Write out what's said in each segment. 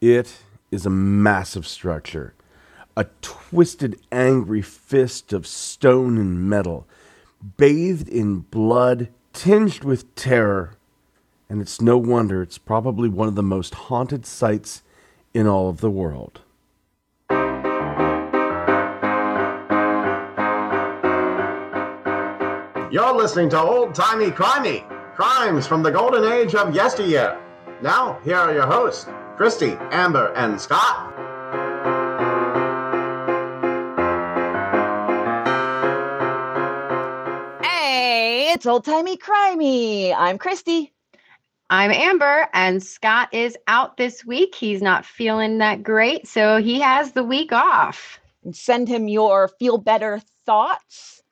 It is a massive structure, a twisted, angry fist of stone and metal, bathed in blood, tinged with terror, and it's no wonder it's probably one of the most haunted sites in all of the world. You're listening to Old Timey Crimey, crimes from the golden age of yesteryear. Now, here are your hosts, Christy, Amber, and Scott. Hey, it's old timey crimey. I'm Christy. I'm Amber, and Scott is out this week. He's not feeling that great, so he has the week off. Send him your feel better thoughts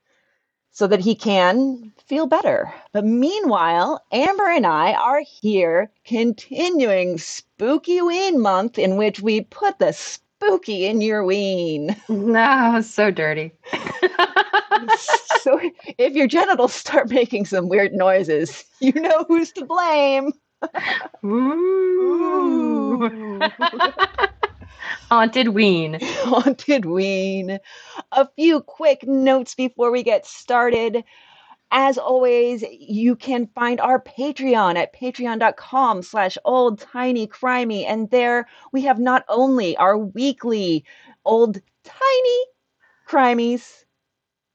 so that he can feel better. But meanwhile, Amber and I are here continuing Spooky Ween month in which we put the spooky in your ween. No, ah, so dirty. so if your genitals start making some weird noises, you know who's to blame. Ooh. Haunted Ween. Haunted Ween. A few quick notes before we get started. As always, you can find our Patreon at patreon.com slash old timey crimey. And there we have not only our weekly old timey crimies,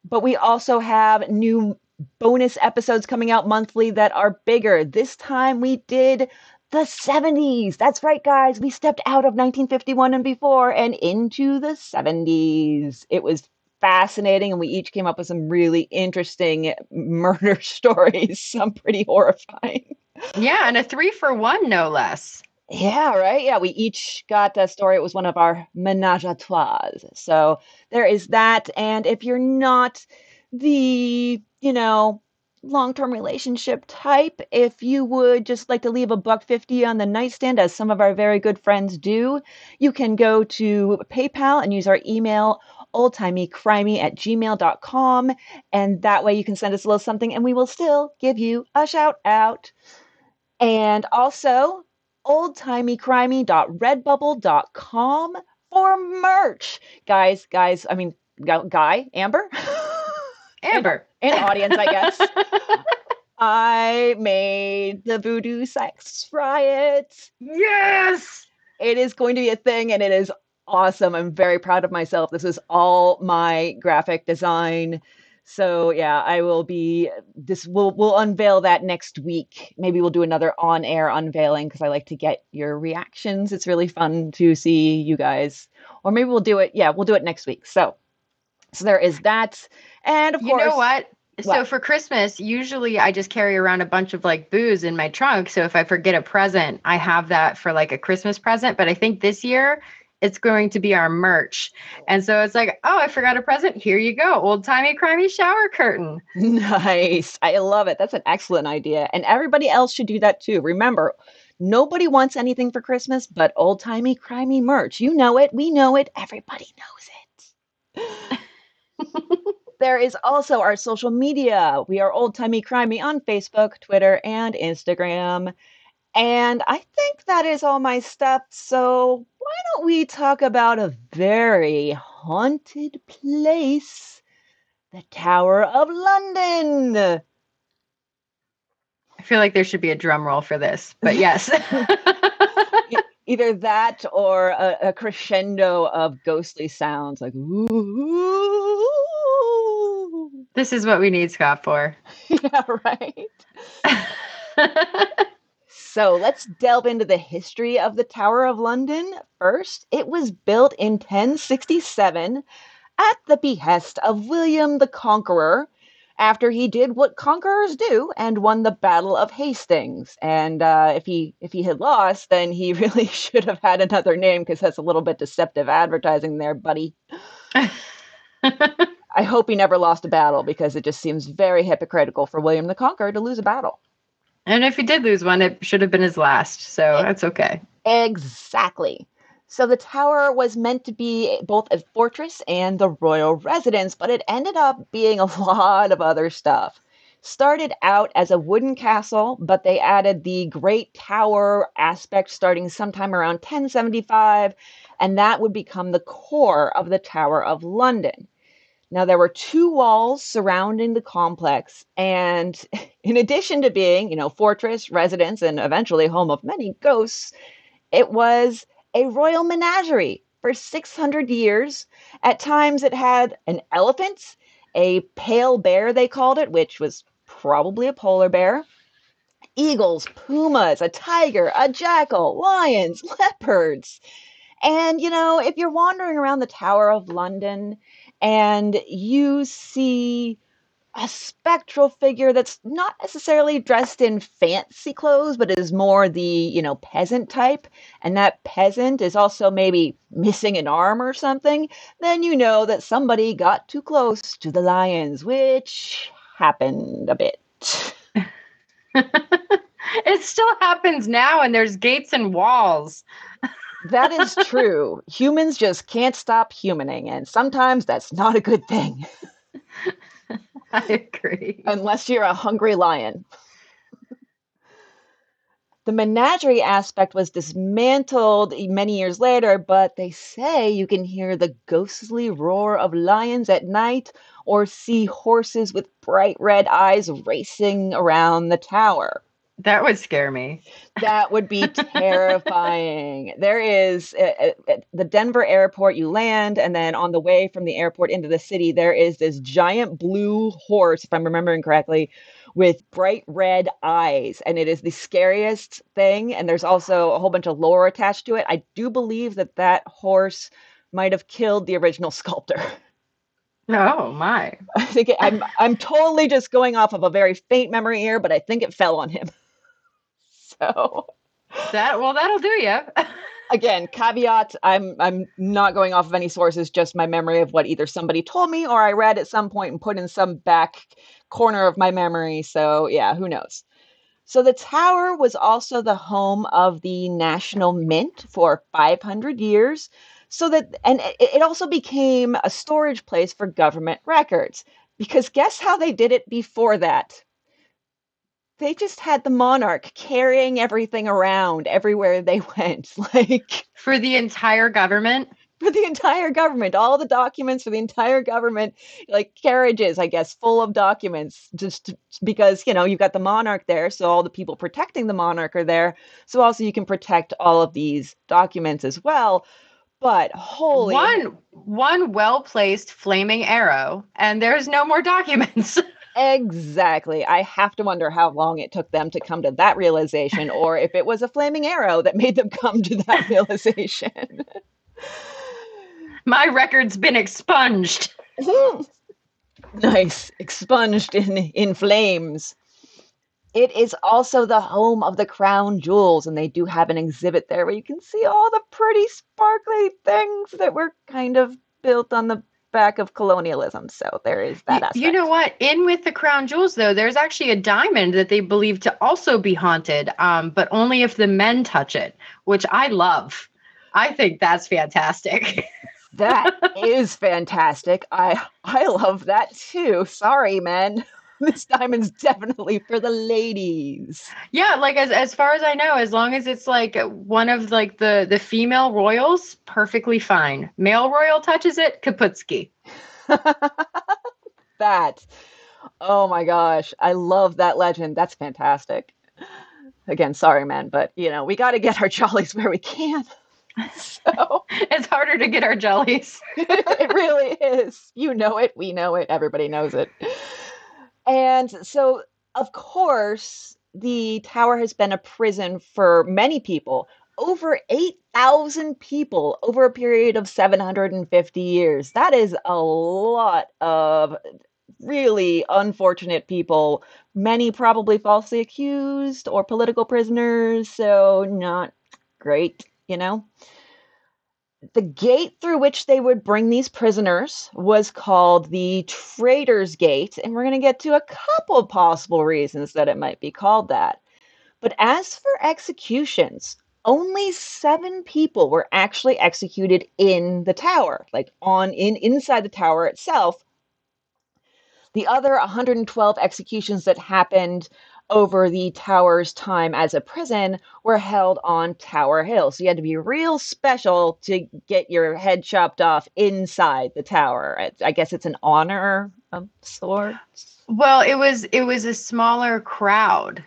but we also have new bonus episodes coming out monthly that are bigger. This time we did the 70s. That's right, guys. We stepped out of 1951 and before and into the 70s. It was fascinating, and we each came up with some really interesting murder stories, some pretty horrifying. Yeah, and a three for one, no less. Yeah, right. Yeah, we each got a story. It was one of our menage a trois. So there is that. And if you're not the, you know, long term relationship type, if you would just like to leave a buck 50 on the nightstand, as some of our very good friends do, you can go to PayPal and use our email oldtimeycrimey at gmail.com. And that way you can send us a little something and we will still give you a shout out. And also, oldtimeycrimey.redbubble.com for merch. Guys, guys, I mean, Guy, Amber? Amber. And audience, I guess. I made the voodoo sex riot. Yes! It is going to be a thing and it is awesome. I'm very proud of myself. This is all my graphic design. So yeah, I will be this we'll we'll unveil that next week. Maybe we'll do another on-air unveiling because I like to get your reactions. It's really fun to see you guys. Or maybe we'll do it. Yeah, we'll do it next week. So so there is that. And of you course You know what? So for Christmas, usually I just carry around a bunch of like booze in my trunk. So if I forget a present, I have that for like a Christmas present. But I think this year it's going to be our merch. And so it's like, oh, I forgot a present. Here you go. Old timey crimey shower curtain. Nice. I love it. That's an excellent idea. And everybody else should do that too. Remember, nobody wants anything for Christmas but old timey crimey merch. You know it. We know it. Everybody knows it. there is also our social media. We are Old Timey Crimey on Facebook, Twitter, and Instagram. And I think that is all my stuff. So why don't we talk about a very haunted place? The Tower of London. I feel like there should be a drum roll for this, but yes. Either that or a, a, crescendo of ghostly sounds like ooh. This is what we need Scott for. yeah, right. so let's delve into the history of the Tower of London. First, it was built in 1067 at the behest of William the Conqueror after he did what conquerors do and won the Battle of Hastings. And uh, if he if he had lost, then he really should have had another name because that's a little bit deceptive advertising there, buddy. I hope he never lost a battle because it just seems very hypocritical for William the Conqueror to lose a battle. And if he did lose one, it should have been his last. So that's okay. Exactly. So the tower was meant to be both a fortress and the royal residence, but it ended up being a lot of other stuff. started out as a wooden castle, but they added the Great Tower aspect starting sometime around 1075, and that would become the core of the Tower of London. Now, there were two walls surrounding the complex, and in addition to being, you know, fortress, residence, and eventually home of many ghosts, it was a royal menagerie for 600 years. At times, it had an elephant, a pale bear, they called it, which was probably a polar bear, eagles, pumas, a tiger, a jackal, lions, leopards. And, you know, if you're wandering around the Tower of London and you see a spectral figure that's not necessarily dressed in fancy clothes, but is more the, you know, peasant type, and that peasant is also maybe missing an arm or something, then you know that somebody got too close to the lions, which happened a bit. it still happens now, and there's gates and walls. that is true. Humans just can't stop humaning, and sometimes that's not a good thing. I agree. Unless you're a hungry lion. the menagerie aspect was dismantled many years later, but they say you can hear the ghostly roar of lions at night or see horses with bright red eyes racing around the tower. That would scare me. That would be terrifying. there is uh, uh, uh, the Denver airport, you land, and then on the way from the airport into the city, there is this giant blue horse, if I'm remembering correctly, with bright red eyes. And it is the scariest thing. And there's also a whole bunch of lore attached to it. I do believe that that horse might have killed the original sculptor. Oh my! I think it, I'm I'm totally just going off of a very faint memory here, but I think it fell on him. So that well, that'll do you. Again, caveat: I'm I'm not going off of any sources, just my memory of what either somebody told me or I read at some point and put in some back corner of my memory. So yeah, who knows? So the tower was also the home of the National Mint for 500 years. So that and it also became a storage place for government records. Because guess how they did it before that? They just had the monarch carrying everything around everywhere they went like for the entire government? For the entire government all the documents for the entire government like carriages i guess full of documents just because you know you've got the monarch there so all the people protecting the monarch are there. So also you can protect all of these documents as well but holy one one well placed flaming arrow and there's no more documents Exactly. I have to wonder how long it took them to come to that realization, or if it was a flaming arrow that made them come to that realization. My record's been expunged. nice. Expunged in, in flames. It is also the home of the crown jewels, and they do have an exhibit there where you can see all the pretty sparkly things that were kind of built on the back of colonialism. So there is that aspect. You know what? In with the crown jewels, though, there's actually a diamond that they believe to also be haunted, um, but only if the men touch it, which I love. I think that's fantastic. that is fantastic. I I love that too. Sorry, men. this diamond's definitely for the ladies. Yeah, like as as far as I know, as long as it's like one of like the the female royals, perfectly fine. Male royal touches it, Kaputski. that. Oh my gosh, I love that legend. That's fantastic. Again, sorry, man, but you know we got to get our jollies where we can. So it's harder to get our jellies. it really is. You know it. We know it. Everybody knows it. And so, of course, the tower has been a prison for many people. Over 8,000 people over a period of 750 years. That is a lot of really unfortunate people, many probably falsely accused or political prisoners. So, not great, you know? The gate through which they would bring these prisoners was called the Traitor's Gate, and we're going to get to a couple possible reasons that it might be called that. But as for executions, only seven people were actually executed in the tower, like on in inside the tower itself. The other 112 executions that happened over the tower's time as a prison were held on Tower Hill. So you had to be real special to get your head chopped off inside the tower. I guess it's an honor of sorts. Well, it was it was a smaller crowd.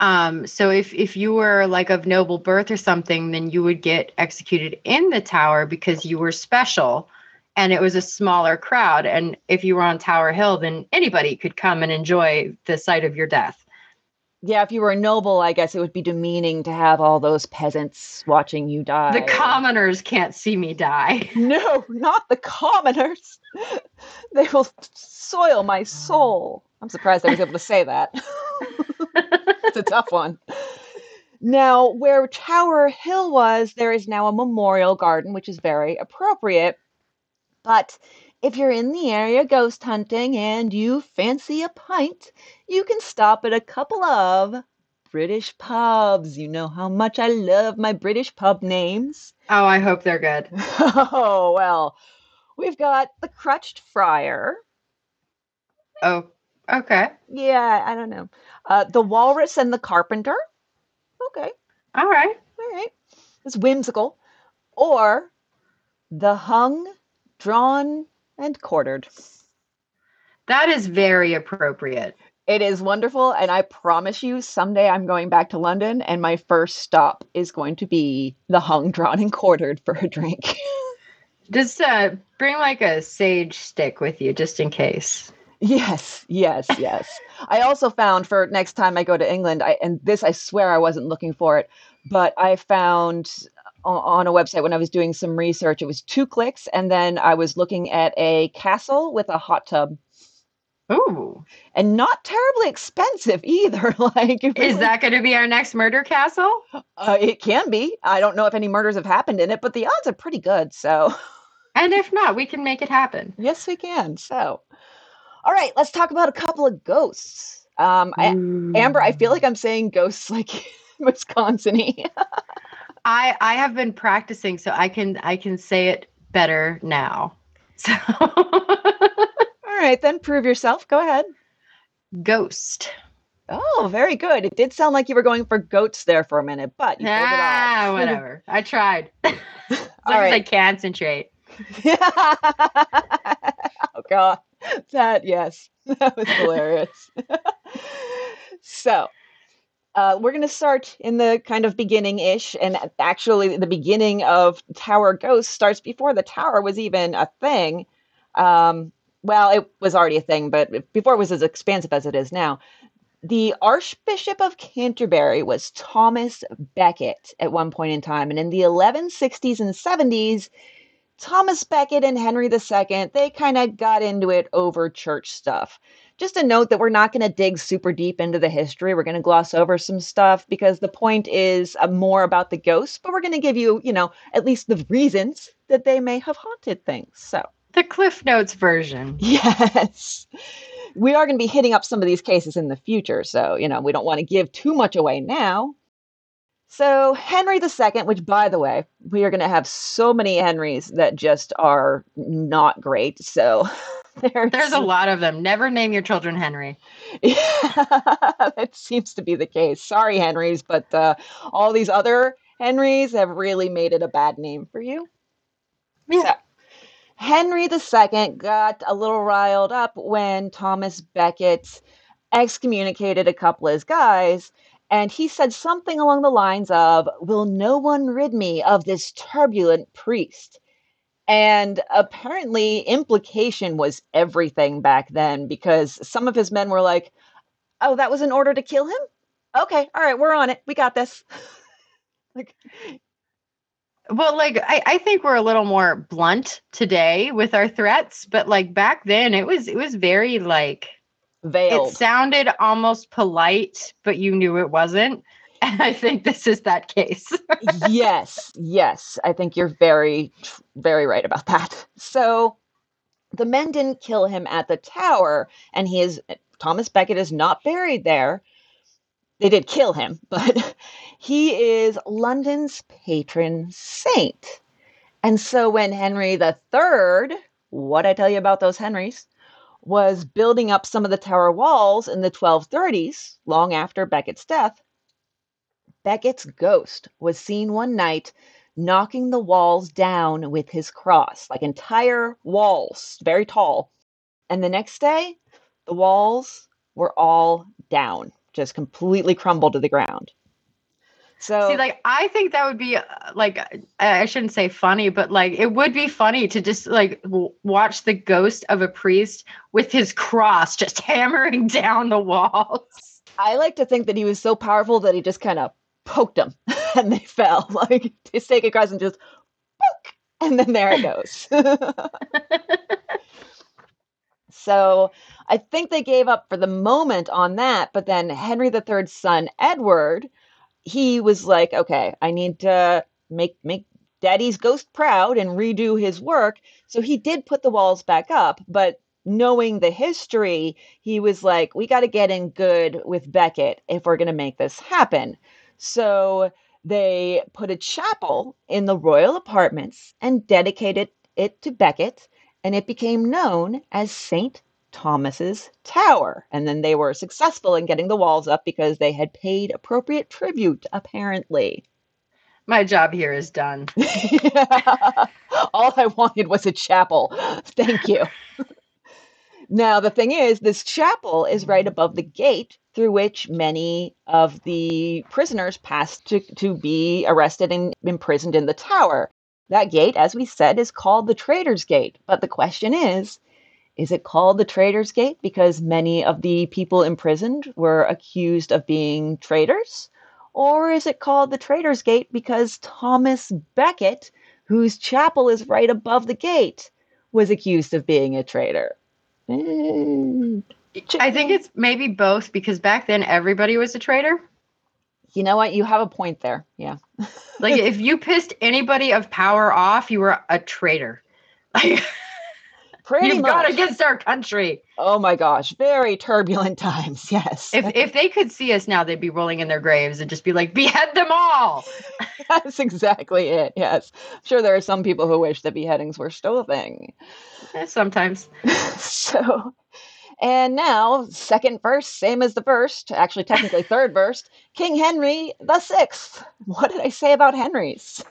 Um, so if if you were like of noble birth or something, then you would get executed in the tower because you were special and it was a smaller crowd. And if you were on Tower Hill, then anybody could come and enjoy the sight of your death. Yeah, if you were a noble, I guess it would be demeaning to have all those peasants watching you die. The commoners can't see me die. No, not the commoners. they will soil my soul. I'm surprised I was able to say that. it's a tough one. Now, where Tower Hill was, there is now a memorial garden, which is very appropriate. But if you're in the area ghost hunting and you fancy a pint, you can stop at a couple of British pubs. You know how much I love my British pub names. Oh, I hope they're good. oh, well, we've got the Crutched Friar. Oh, okay. Yeah, I don't know. Uh, the Walrus and the Carpenter. Okay. All right. All right. It's whimsical. Or the Hung, Drawn, and Quartered. That is very appropriate. It is wonderful, and I promise you, someday I'm going back to London, and my first stop is going to be the hung, drawn, and quartered for a drink. just uh, bring like a sage stick with you, just in case. Yes, yes, yes. I also found for next time I go to England, I, and this I swear I wasn't looking for it, but I found on a website when I was doing some research, it was two clicks, and then I was looking at a castle with a hot tub Ooh. And not terribly expensive either. like, is that going to be our next murder castle? Uh, it can be. I don't know if any murders have happened in it, but the odds are pretty good. So, and if not, we can make it happen. Yes, we can. So, all right, let's talk about a couple of ghosts. Um, I, Amber, I feel like I'm saying ghosts like Wisconsin. I I have been practicing, so I can I can say it better now. So. right, then prove yourself. Go ahead. Ghost. Oh, very good. It did sound like you were going for goats there for a minute, but you ah, whatever. I tried. as long right. as I concentrate. oh God, that yes, that was hilarious. so, uh, we're going to start in the kind of beginning ish. And actually, the beginning of Tower Ghost starts before the tower was even a thing. Um, well, it was already a thing, but before it was as expansive as it is now. The Archbishop of Canterbury was Thomas Becket at one point in time. And in the 1160s and 70s, Thomas Becket and Henry II, they kind of got into it over church stuff. Just a note that we're not going to dig super deep into the history. We're going to gloss over some stuff because the point is uh, more about the ghosts, but we're going to give you, you know, at least the reasons that they may have haunted things. So, the Cliff Notes version. Yes. We are going to be hitting up some of these cases in the future, so, you know, we don't want to give too much away now. So, Henry II, which, by the way, we are going to have so many Henrys that just are not great. So, there's, there's a lot of them. Never name your children Henry. Yeah, that seems to be the case. Sorry, Henrys, but uh, all these other Henrys have really made it a bad name for you. Yeah. So, Henry II got a little riled up when Thomas Becket excommunicated a couple of his guys. And he said something along the lines of, Will no one rid me of this turbulent priest? And apparently, implication was everything back then because some of his men were like, Oh, that was an order to kill him? Okay, all right, we're on it. We got this. like, well, like I, I think we're a little more blunt today with our threats, but like back then it was it was very like veiled. It sounded almost polite, but you knew it wasn't. And I think this is that case. yes, yes. I think you're very, very right about that. So the men didn't kill him at the tower, and he is Thomas Becket is not buried there. They did kill him, but he is London's patron saint. And so when Henry III, what I tell you about those Henrys, was building up some of the tower walls in the 1230s, long after Becket's death, Becket's ghost was seen one night knocking the walls down with his cross, like entire walls, very tall. And the next day, the walls were all down, just completely crumbled to the ground. So See, like I think that would be uh, like I I shouldn't say funny, but like it would be funny to just like w- watch the ghost of a priest with his cross just hammering down the walls. I like to think that he was so powerful that he just kind of poked them and they fell. Like his sacred cross and just poke, and then there it goes. so I think they gave up for the moment on that, but then Henry III's son Edward, he was like, okay, I need to make make Daddy's ghost proud and redo his work. So he did put the walls back up, but knowing the history, he was like, we got to get in good with Becket if we're going to make this happen. So they put a chapel in the royal apartments and dedicated it to Becket, and it became known as St. Thomas's Tower. And then they were successful in getting the walls up because they had paid appropriate tribute, apparently. My job here is done. All I wanted was a chapel. Thank you. now, the thing is, this chapel is right above the gate through which many of the prisoners passed to, to be arrested and imprisoned in the tower. That gate, as we said, is called the Traitor's Gate. But the question is is it called the Traitor's Gate because many of the people imprisoned were accused of being traitors? Or is it called the Traitor's Gate because Thomas Becket, whose chapel is right above the gate, was accused of being a traitor? Mm. I think it's maybe both because back then everybody was a traitor. You know what? You have a point there. Yeah. Like if you pissed anybody of power off, you were a traitor. Like Pretty you've much. gone against our country. oh my gosh. Very turbulent times. Yes. If if they could see us now, they'd be rolling in their graves and just be like, behead them all. That's exactly it. Yes. I'm sure there are some people who wish that beheadings were still a thing. Eh, Sometimes. so and now second verse same as the first actually technically third verse king henry the sixth. What did i say about henry's?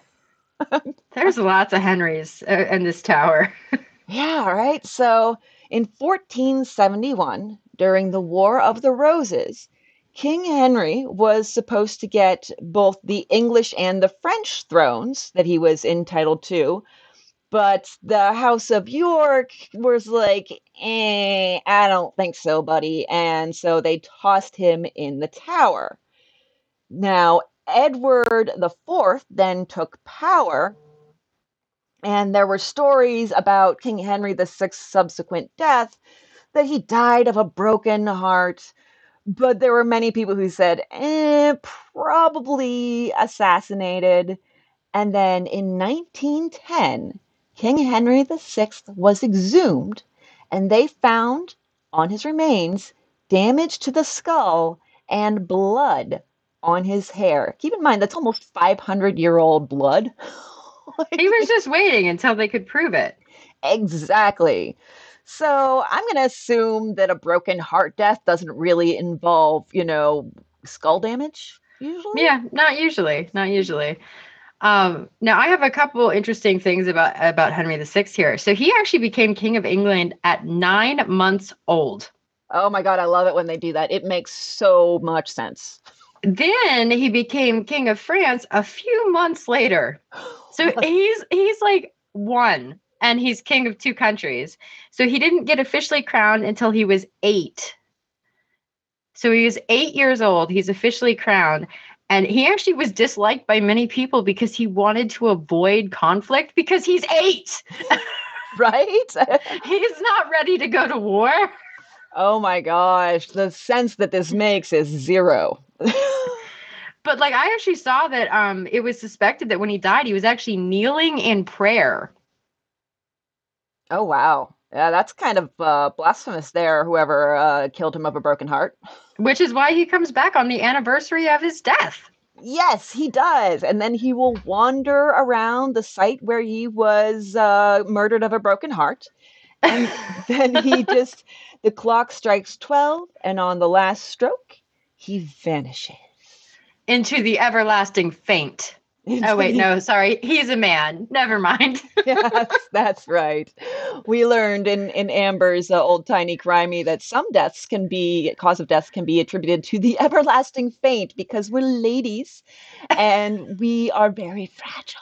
There's lots of Henrys uh, in this tower. yeah right? So in 1471 during the war of the roses king henry was supposed to get both the english and the french thrones that he was entitled to but the House of York was like, eh, I don't think so, buddy. And so they tossed him in the tower. Now, Edward the Fourth then took power, and there were stories about King Henry Sixth's subsequent death that he died of a broken heart. But there were many people who said, eh, probably assassinated. And then in 1910, King Henry VI was exhumed, and they found on his remains damage to the skull and blood on his hair. Keep in mind, that's almost 500 year old blood. He was just waiting until they could prove it. exactly. So I'm going to assume that a broken heart death doesn't really involve, you know, skull damage, usually. Yeah, not usually. Not usually. Um, now I have a couple interesting things about about Henry VI here. So he actually became king of England at nine months old. Oh my God, I love it when they do that. It makes so much sense. Then he became king of France a few months later. So he's he's like one and he's king of two countries. So he didn't get officially crowned until he was 8. So he was 8 years old. He's officially crowned and he actually was disliked by many people because he wanted to avoid conflict because he's 8. right? He's not ready to go to war. oh my gosh, the sense that this makes is zero. But like I actually saw that um it was suspected that when he died he was actually kneeling in prayer. oh wow. Yeah, that's kind of uh, blasphemous there, whoever uh, killed him of a broken heart. Which is why he comes back on the anniversary of his death. Yes, he does. And then he will wander around the site where he was uh, murdered of a broken heart. And then he just, the clock strikes 12, and on the last stroke, he vanishes. Into the everlasting faint. Oh, wait, no, sorry. He's a man. Never mind. yes, that's right. We learned in, in Amber's uh, old timey crimey that some deaths can be, cause of deaths can be attributed to the everlasting faint because we're ladies and we are very fragile.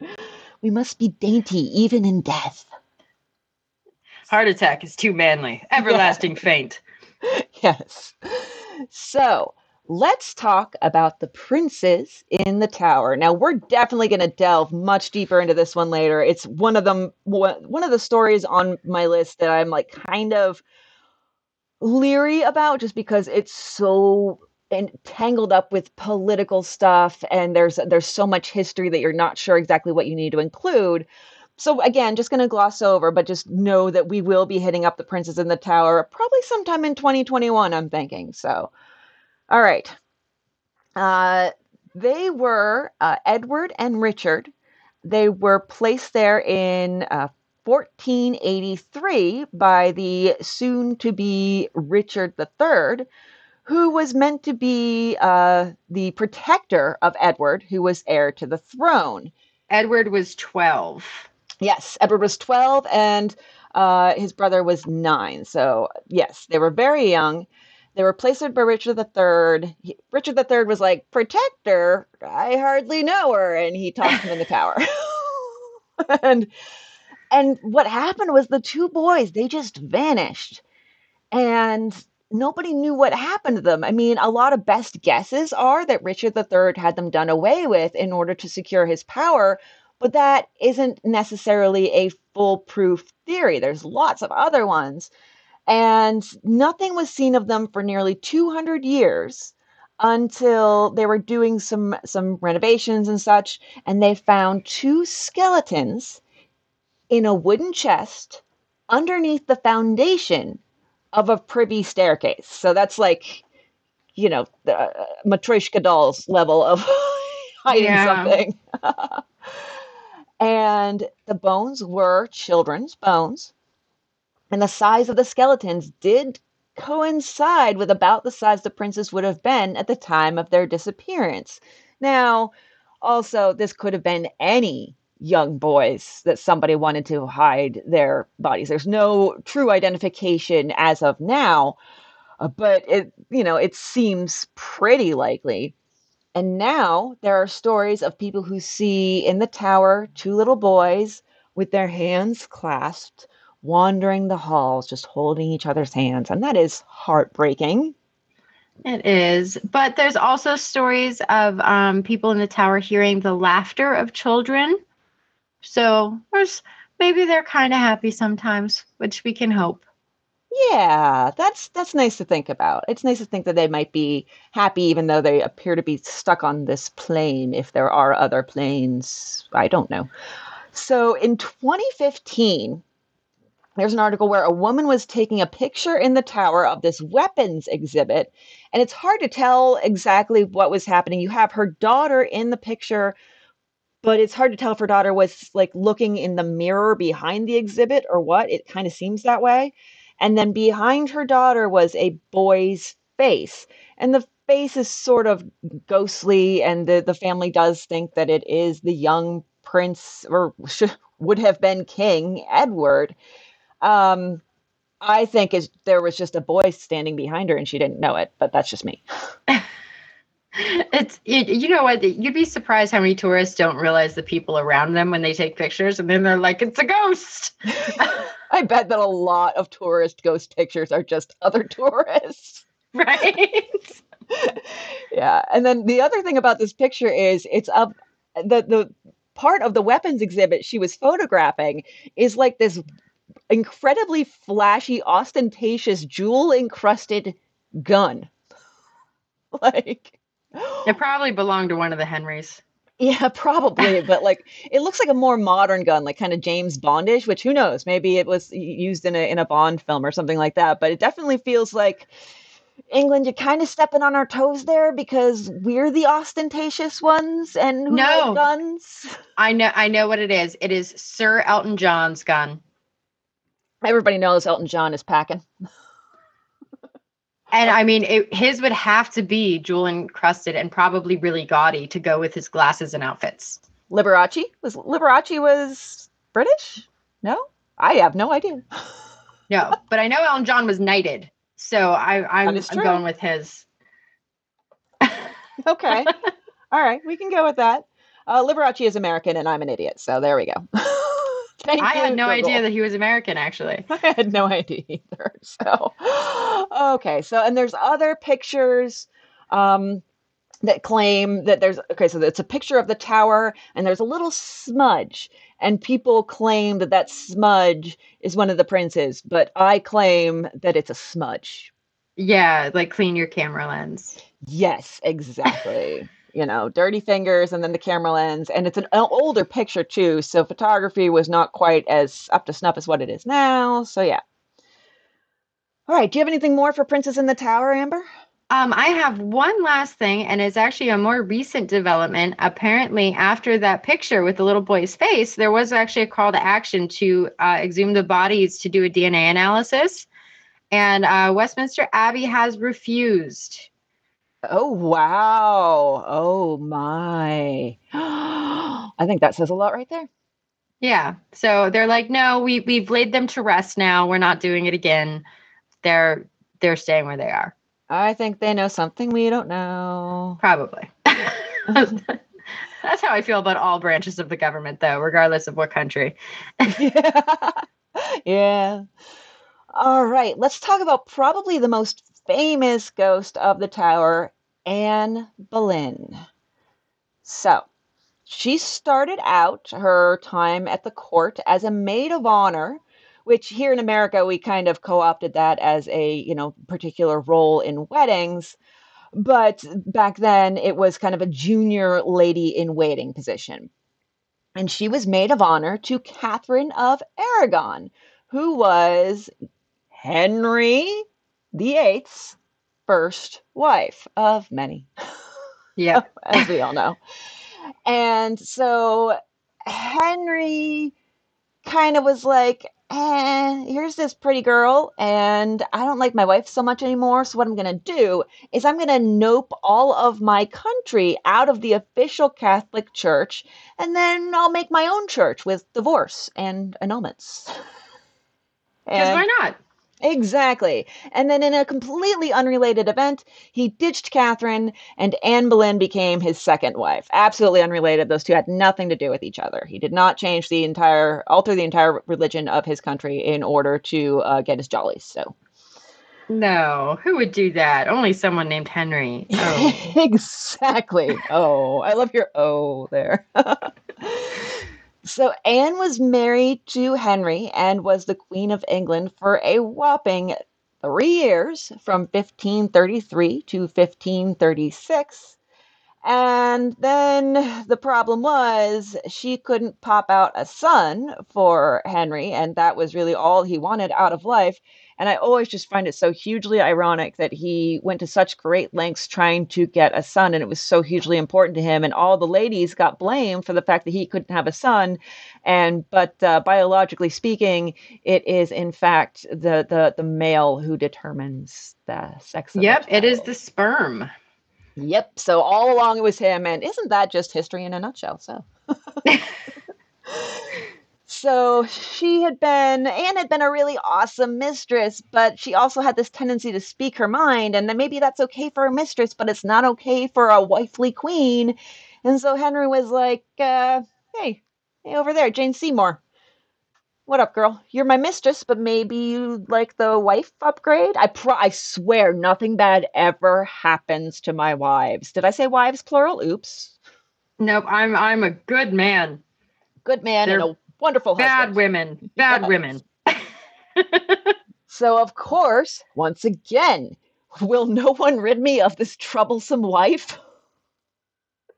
we must be dainty even in death. Heart attack is too manly. Everlasting yeah. faint. Yes. So, let's talk about the princes in the tower. Now, we're definitely going to delve much deeper into this one later. It's one of them one of the stories on my list that I'm like kind of leery about just because it's so entangled up with political stuff and there's there's so much history that you're not sure exactly what you need to include. So again, just going to gloss over, but just know that we will be hitting up the princes in the tower probably sometime in 2021, I'm thinking. So all right. Uh, they were uh, Edward and Richard. They were placed there in uh, 1483 by the soon to be Richard III, who was meant to be uh, the protector of Edward, who was heir to the throne. Edward was 12. Yes, Edward was 12 and uh, his brother was nine. So, yes, they were very young. They were placed by Richard III. He, Richard III was like, Protector? I hardly know her. And he tossed him in the tower. and and what happened was the two boys, they just vanished. And nobody knew what happened to them. I mean, a lot of best guesses are that Richard III had them done away with in order to secure his power, but that isn't necessarily a foolproof theory. There's lots of other ones. And nothing was seen of them for nearly 200 years until they were doing some some renovations and such and they found two skeletons in a wooden chest underneath the foundation of a privy staircase. So that's like you know, the uh, Matryoshka dolls level of hiding yeah. something. and the bones were children's bones and the size of the skeletons did coincide with about the size the princes would have been at the time of their disappearance. Now, also, this could have been any young boys that somebody wanted to hide their bodies. There's no true identification as of now, uh, but it, you know, it seems pretty likely. And now there are stories of people who see in the tower two little boys with their hands clasped wandering the halls, just holding each other's hands. And that is heartbreaking. It is. But there's also stories of um, people in the tower hearing the laughter of children. So there's maybe they're kind of happy sometimes, which we can hope. Yeah, that's that's nice to think about. It's nice to think that they might be happy even though they appear to be stuck on this plane if there are other planes. I don't know. So in 2015, there's an article where a woman was taking a picture in the tower of this weapons exhibit, and it's hard to tell exactly what was happening. You have her daughter in the picture, but it's hard to tell if her daughter was like looking in the mirror behind the exhibit or what. It kind of seems that way. And then behind her daughter was a boy's face. And the face is sort of ghostly, and the, the family does think that it is the young prince or should, would have been King Edward. Um, I think is there was just a boy standing behind her and she didn't know it, but that's just me. it's you, you know what? You'd be surprised how many tourists don't realize the people around them when they take pictures and then they're like it's a ghost. I bet that a lot of tourist ghost pictures are just other tourists. Right. Yeah and then the other thing about this picture is it's of the the part of the weapons exhibit she was photographing is like this incredibly flashy, ostentatious, jewel encrusted gun. like, it probably belonged to one of the Henrys. Yeah, probably, but like it looks like a more modern gun, like kind of James Bondish. Which who knows? Maybe it was used in a in a Bond film or something like that. But it definitely feels like England, you're kind of stepping on our toes there because we're the ostentatious ones and who No. guns. I know I know what it is. It is Sir Elton John's gun. Everybody knows Elton John is packing. And I mean, it, his would have to be jewel encrusted and probably really gaudy to go with his glasses and outfits. Liberace was Liberace was British? No, I have no idea. No, but I know Elton John was knighted, so I, I'm, I'm going with his. Okay, all right, we can go with that. Uh, Liberace is American, and I'm an idiot, so there we go. Thank I had no Google. idea that he was American, actually. I had no idea either. So, okay. So, and there's other pictures um, that claim that there's, okay, so it's a picture of the tower and there's a little smudge. And people claim that that smudge is one of the princes, but I claim that it's a smudge. Yeah, like clean your camera lens. Yes, exactly. You know, dirty fingers and then the camera lens. And it's an older picture too. So photography was not quite as up to snuff as what it is now. So yeah. All right. Do you have anything more for Princes in the Tower, Amber? Um, I have one last thing, and it's actually a more recent development. Apparently, after that picture with the little boy's face, there was actually a call to action to uh, exhume the bodies to do a DNA analysis. And uh, Westminster Abbey has refused. Oh, wow. Oh, my. I think that says a lot right there. Yeah. So they're like, no, we we've laid them to rest now. We're not doing it again. They're they're staying where they are. I think they know something we don't know. Probably. That's how I feel about all branches of the government, though, regardless of what country. yeah. yeah. All right. Let's talk about probably the most famous ghost of the tower, Anne Boleyn. So, she started out her time at the court as a maid of honor, which here in America we kind of co-opted that as a, you know, particular role in weddings. But back then it was kind of a junior lady in waiting position and she was maid of honor to Catherine of Aragon, who was Henry VIII's first wife of many, Yeah. as we all know. And so Henry kind of was like, eh, here's this pretty girl, and I don't like my wife so much anymore. So, what I'm going to do is I'm going to nope all of my country out of the official Catholic Church, and then I'll make my own church with divorce and annulments. Because why not? Exactly. And then in a completely unrelated event, he ditched Catherine and Anne Boleyn became his second wife. Absolutely unrelated. Those two had nothing to do with each other. He did not change the entire, alter the entire religion of his country in order to uh, get his jollies. So. No. Who would do that? Only someone named Henry. Oh. exactly. Oh, I love your oh there. so Anne was married to Henry and was the Queen of England for a whopping three years from 1533 to 1536. And then the problem was she couldn't pop out a son for Henry, and that was really all he wanted out of life. And I always just find it so hugely ironic that he went to such great lengths trying to get a son, and it was so hugely important to him. And all the ladies got blamed for the fact that he couldn't have a son. And but uh, biologically speaking, it is in fact the the the male who determines the sex. Of the Yep, it is the sperm. Yep. So all along it was him, and isn't that just history in a nutshell? So. So she had been, Anne had been a really awesome mistress, but she also had this tendency to speak her mind, and then maybe that's okay for a mistress, but it's not okay for a wifely queen. And so Henry was like, uh, "Hey, hey, over there, Jane Seymour. What up, girl? You're my mistress, but maybe you like the wife upgrade? I pro- I swear nothing bad ever happens to my wives. Did I say wives plural? Oops. Nope, I'm I'm a good man. Good man and They're a wonderful Bad husband. women. Bad Yes. women. So, of course, once again, will no one rid me of this troublesome wife?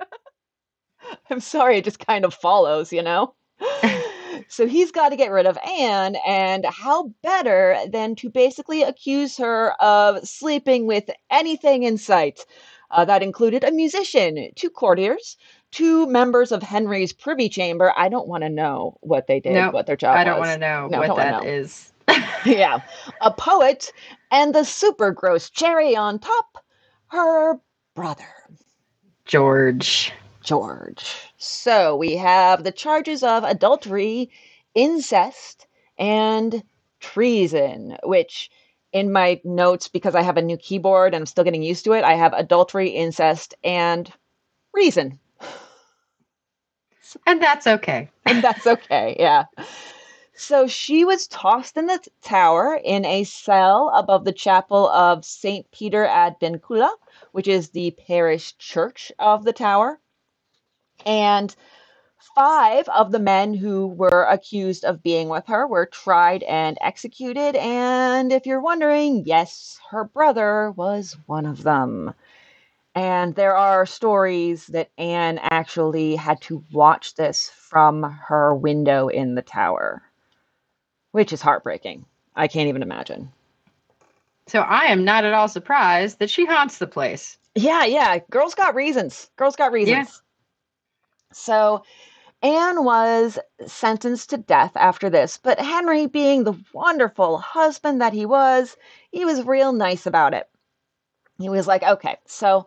I'm sorry, it just kind of follows, you know? So he's got to get rid of Anne, and how better than to basically accuse her of sleeping with anything in sight? Uh, that included a musician, two courtiers, two members of Henry's privy chamber. I don't want to know what they did, Nope, what their job I don't want to know No, what that know. is. yeah, a poet, and the super gross cherry on top, her brother. George. George. So we have the charges of adultery, incest, and treason, which in my notes, because I have a new keyboard and I'm still getting used to it, I have adultery, incest, and reason. And that's okay. And that's okay, yeah. So she was tossed in the tower in a cell above the chapel of St. Peter ad Vincula, which is the parish church of the tower. And five of the men who were accused of being with her were tried and executed. And if you're wondering, yes, her brother was one of them. And there are stories that Anne actually had to watch this from her window in the tower, which is heartbreaking. I can't even imagine. So I am not at all surprised that she haunts the place. Yeah, yeah. Girls got reasons. Girls got reasons. So Anne was sentenced to death after this, but Henry, being the wonderful husband that he was, he was real nice about it. He was like, okay, so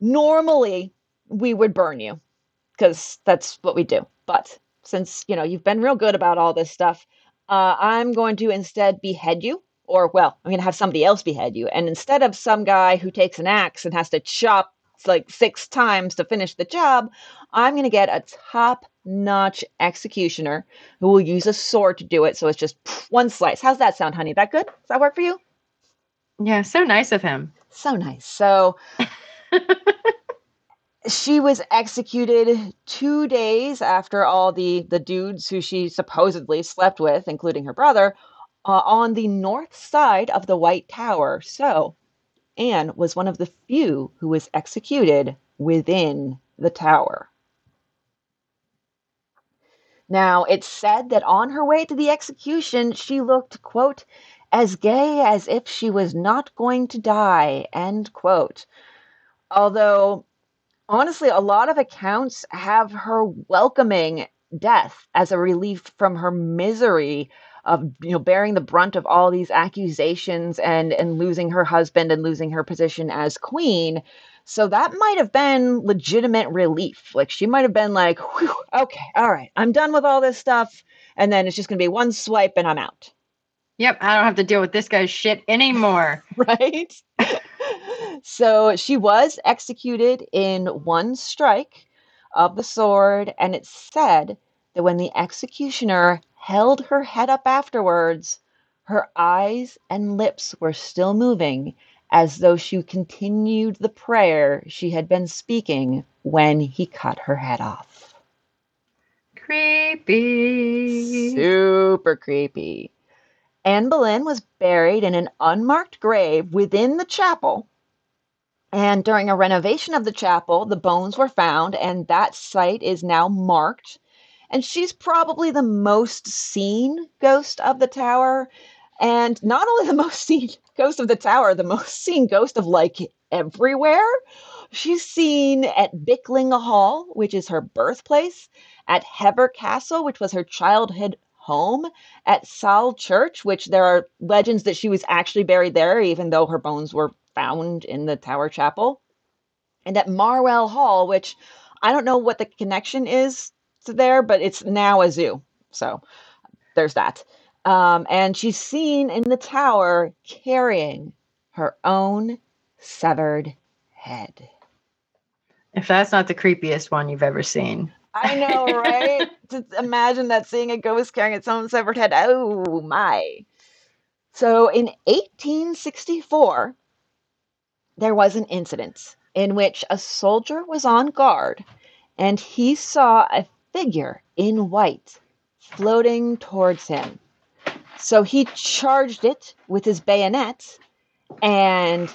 normally we would burn you because that's what we do. But since, you know, you've been real good about all this stuff, uh, I'm going to instead behead you. Or, well, I'm going to have somebody else behead you. And instead of some guy who takes an axe and has to chop like six times to finish the job, I'm going to get a top notch executioner who will use a sword to do it. So it's just one slice. How's that sound, honey? That good? Does that work for you? Yeah, so nice of him. So nice. So she was executed two days after all the the dudes who she supposedly slept with, including her brother, uh, on the north side of the White Tower. So Anne was one of the few who was executed within the tower. Now, it's said that on her way to the execution, she looked, quote, as gay as if she was not going to die, end quote. Although, honestly, a lot of accounts have her welcoming death as a relief from her misery of you know bearing the brunt of all these accusations and and losing her husband and losing her position as queen. So that might have been legitimate relief. Like she might have been like okay all right i'm done with all this stuff and then it's just going to be one swipe and i'm out. Yep, I don't have to deal with this guy's shit anymore. right? So she was executed in one strike of the sword and it's said that when the executioner held her head up afterwards, her eyes and lips were still moving as though she continued the prayer she had been speaking when he cut her head off. Creepy. Super creepy. Anne Boleyn was buried in an unmarked grave within the chapel. And during a renovation of the chapel, the bones were found, and that site is now marked and she's probably the most seen ghost of the tower. And not only the most seen ghost of the tower, the most seen ghost of like everywhere. She's seen at Blickling Hall, which is her birthplace, at Hever Castle, which was her childhood home, at Salle Church, which there are legends that she was actually buried there, even though her bones were found in the Tower Chapel, and at Marwell Hall, which I don't know what the connection is there, but it's now a zoo. So there's that. Um, and she's seen in the tower carrying her own severed head. If that's not the creepiest one you've ever seen. I know, right? Just imagine that seeing a ghost carrying its own severed head. Oh my. So in 1864, there was an incident in which a soldier was on guard and he saw a figure in white floating towards him. So he charged it with his bayonet, and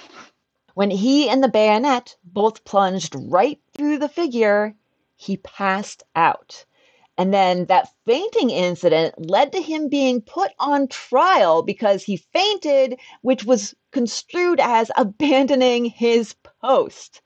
when he and the bayonet both plunged right through the figure, he passed out. And then that fainting incident led to him being put on trial because he fainted, which was construed as abandoning his post.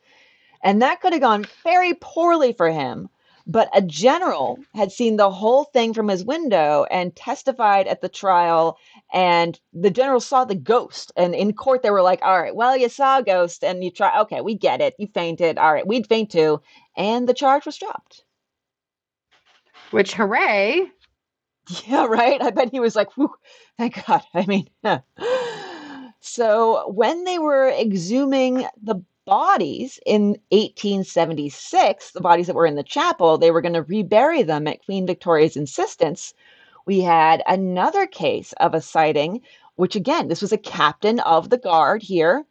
And that could have gone very poorly for him. But a general had seen the whole thing from his window and testified at the trial. And the general saw the ghost. And in court, they were like, all right, well, you saw a ghost and you try. Okay, we get it. You fainted. All right, we'd faint too. And the charge was dropped. Which, hooray. Yeah, right. I bet he was like, Whew, thank God. I mean, so when they were exhuming the bodies in 1876, the bodies that were in the chapel, they were going to rebury them at Queen Victoria's insistence. We had another case of a sighting, which again, this was a captain of the guard here.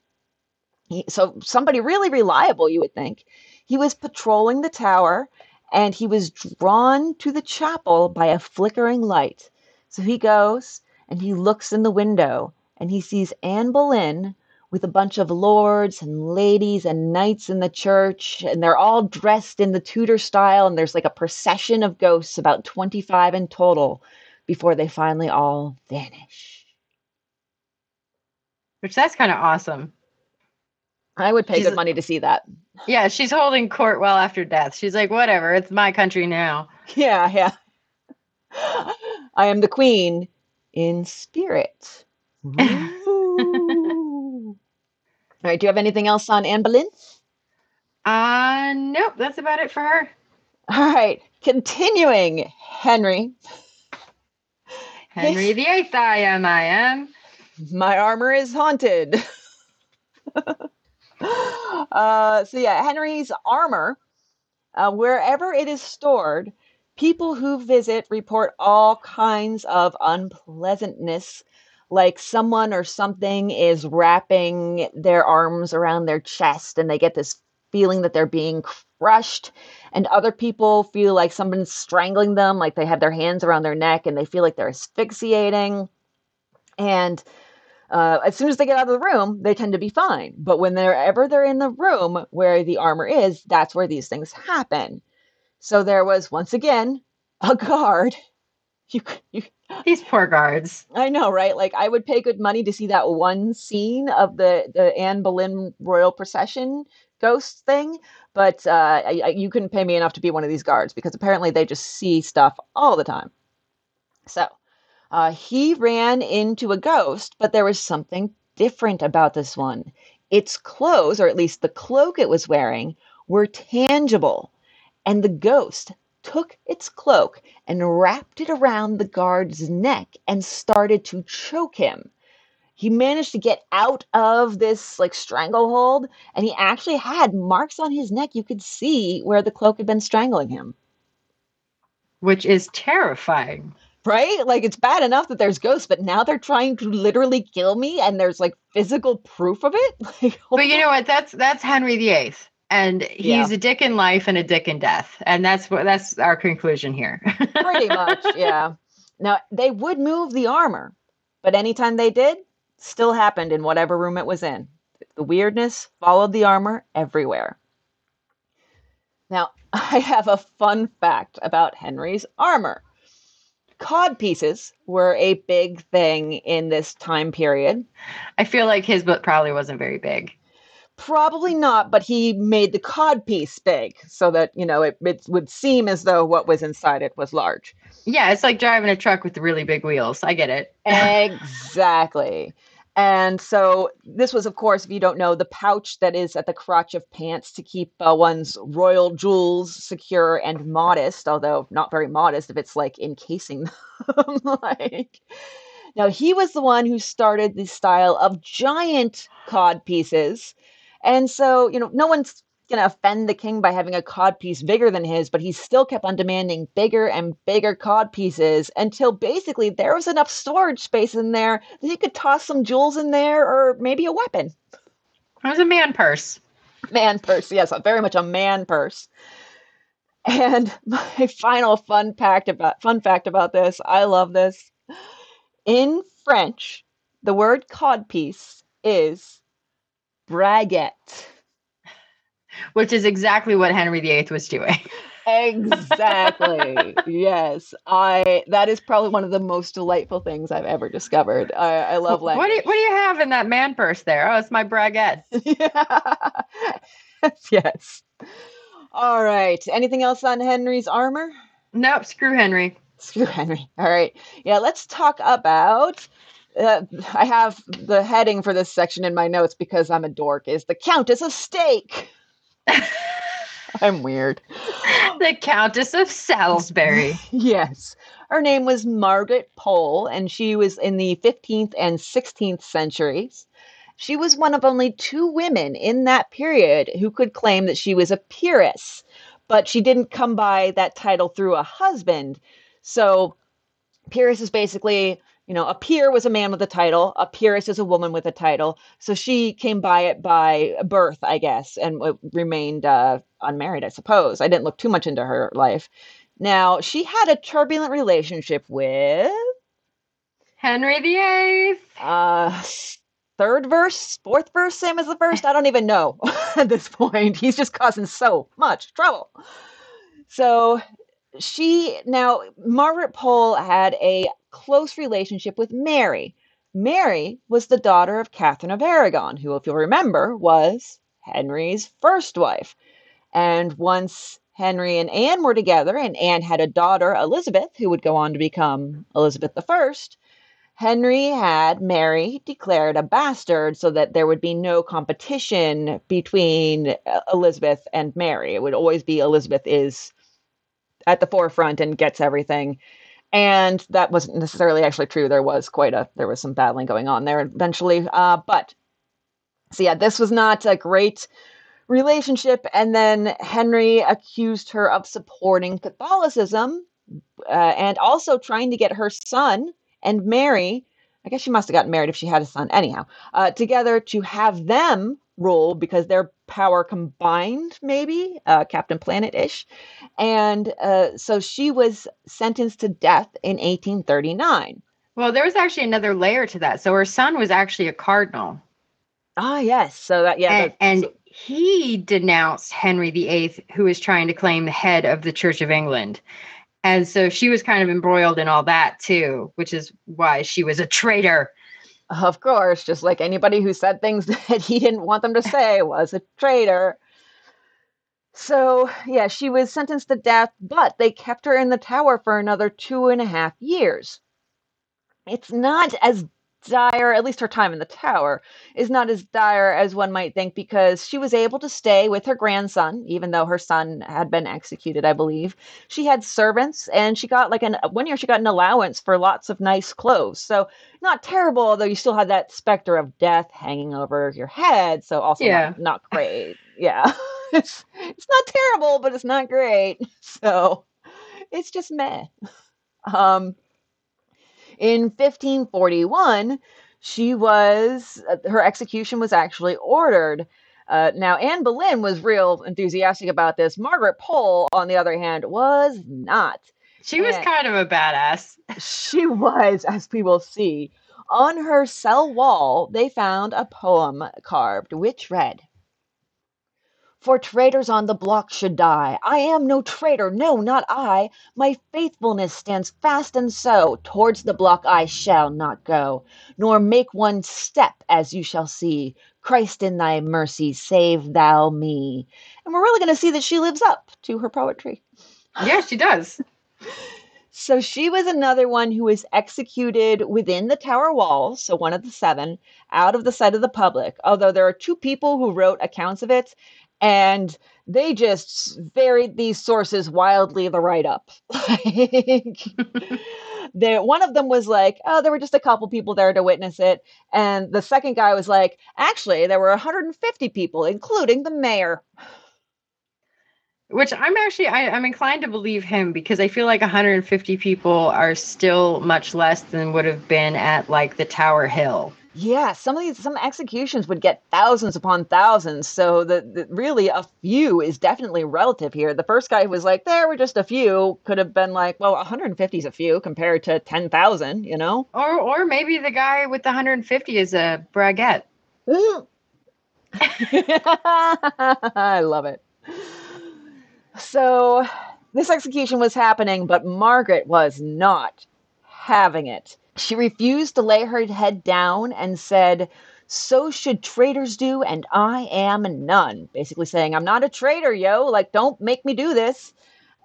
He, so somebody really reliable, you would think. He was patrolling the tower and he was drawn to the chapel by a flickering light. So he goes and he looks in the window and he sees Anne Boleyn with a bunch of lords and ladies and knights in the church, and they're all dressed in the Tudor style, and there's like a procession of ghosts, about 25 in total, before they finally all vanish. Which that's kind of awesome. I would pay She's good money to see that. Yeah, she's holding court well after death. She's like, whatever, it's my country now. Yeah, yeah. I am the queen in spirit. All right, do you have anything else on Anne Boleyn? Uh nope, that's about it for her. All right, continuing, Henry. Henry Eighth, I am, I am. My armor is haunted. uh, so yeah, Henry's armor, uh, wherever it is stored, people who visit report all kinds of unpleasantness, like someone or something is wrapping their arms around their chest, and they get this feeling that they're being crushed. And other people feel like someone's strangling them, like they have their hands around their neck, and they feel like they're asphyxiating. And uh, as soon as they get out of the room, they tend to be fine. But whenever they're in the room where the armor is, that's where these things happen. So there was once again a guard. You, you, These poor guards. I know, right? Like I would pay good money to see that one scene of the the Anne Boleyn royal procession ghost thing, but uh, I, I, you couldn't pay me enough to be one of these guards because apparently they just see stuff all the time. So uh, he ran into a ghost, but there was something different about this one. Its clothes, or at least the cloak it was wearing, were tangible, and the ghost took its cloak and wrapped it around the guard's neck and started to choke him. He managed to get out of this like stranglehold, and he actually had marks on his neck. You could see where the cloak had been strangling him. Which is terrifying. Right? Like it's bad enough that there's ghosts, but now they're trying to literally kill me and there's like physical proof of it. But you oh. know what? That's that's Henry VIII. And he's Yeah. a dick in life and a dick in death. And that's what that's our conclusion here. pretty much, yeah. Now they would move the armor, but anytime they did, still happened in whatever room it was in. The weirdness followed the armor everywhere. Now, I have a fun fact about Henry's armor. Cod pieces were a big thing in this time period. I feel like his book probably wasn't very big. Probably not, but he made the cod piece big so that, you know, it, it would seem as though what was inside it was large. Yeah, it's like driving a truck with really big wheels. I get it. exactly. And so this was, of course, if you don't know, the pouch that is at the crotch of pants to keep uh, one's royal jewels secure and modest, although not very modest if it's like encasing them. like, now he was the one who started the style of giant cod pieces, and so you know no one's going to offend the king by having a cod piece bigger than his, but he still kept on demanding bigger and bigger cod pieces until basically there was enough storage space in there that he could toss some jewels in there or maybe a weapon. It was a man purse. Man purse, yes, very much a man purse. And my final fun fact about fun fact about this, I love this. In French, the word codpiece is braguette. which is exactly what Henry VIII was doing. exactly. yes, I. That is probably one of the most delightful things I've ever discovered. I, I love language. What do you, what do you have in that man purse there? Oh, it's my braguette. yes, yes. All right. Anything else on Henry's armor? Nope. Screw Henry. Screw Henry. All right. Yeah. Let's talk about. Uh, I have the heading for this section in my notes because I'm a dork. Is the Countess of Steak? I'm weird. The Countess of Salisbury. yes. Her name was Margaret Pole, and she was in the 15th and 16th centuries. She was one of only two women in that period who could claim that she was a peeress, but she didn't come by that title through a husband. So, peeress is basically you know, a peer was a man with a title, a peeress is a woman with a title. So she came by it by birth, I guess, and remained uh, unmarried, I suppose. I didn't look too much into her life. Now, she had a turbulent relationship with Henry VIII. Uh, third verse, fourth verse, same as the first. I don't even know at this point. He's just causing so much trouble. So she now Margaret Pole had a close relationship with Mary. Mary was the daughter of Catherine of Aragon, who, if you'll remember, was Henry's first wife. And once Henry and Anne were together, and Anne had a daughter, Elizabeth, who would go on to become Elizabeth I, Henry had Mary declared a bastard so that there would be no competition between uh, Elizabeth and Mary. It would always be Elizabeth is at the forefront and gets everything. And that wasn't necessarily actually true. There was quite a there was some battling going on there eventually. Uh, but so yeah, this was not a great relationship. And then Henry accused her of supporting Catholicism uh, and also trying to get her son and Mary. I guess she must have gotten married if she had a son, anyhow, uh, together to have them rule because their power combined, maybe uh, Captain Planet ish. And uh, so she was sentenced to death in 1839. Well, there was actually another layer to that. So her son was actually a cardinal. Ah, yes. So that, yeah. And, and so- he denounced Henry VIII, who was trying to claim the head of the Church of England. And so she was kind of embroiled in all that too, which is why she was a traitor. Of course, just like anybody who said things that he didn't want them to say was a traitor. So, yeah, she was sentenced to death, but they kept her in the tower for another two and a half years. It's not as dire, at least her time in the tower, is not as dire as one might think because she was able to stay with her grandson, even though her son had been executed, I believe. She had servants and she got like an one year she got an allowance for lots of nice clothes. So not terrible, although you still had that specter of death hanging over your head. So also yeah. not, not great. Yeah. it's it's not terrible, but it's not great. So it's just meh. Um in 1541, she was, uh, her execution was actually ordered. Uh, now, Anne Boleyn was real enthusiastic about this. Margaret Pole, on the other hand, was not. She was and kind of a badass. She was, as we will see. On her cell wall, they found a poem carved, which read for traitors on the block should die. I am no traitor, no, not I. My faithfulness stands fast, and so towards the block I shall not go, nor make one step, as you shall see. Christ, in thy mercy, save thou me. And we're really going to see that she lives up to her poetry. Yeah, she does. So she was another one who was executed within the tower walls, so one of the seven, out of the sight of the public. Although there are two people who wrote accounts of it, and they just varied these sources wildly the write up. the one of them was like, oh, there were just a couple people there to witness it, and the second guy was like, actually, there were 150 people, including the mayor. Which I'm actually I, I'm inclined to believe him because I feel like 150 people are still much less than would have been at like the Tower Hill. Yeah, some of these some executions would get thousands upon thousands. So the, the, really a few is definitely relative here. The first guy who was like, "There were just a few," could have been like, "Well, 150 is a few compared to 10,000," you know? Or or maybe the guy with the 150 is a braguette. I love it. So this execution was happening, but Margaret was not having it. She refused to lay her head down and said, So should traitors do, and I am none. Basically saying, I'm not a traitor, yo. Like, don't make me do this.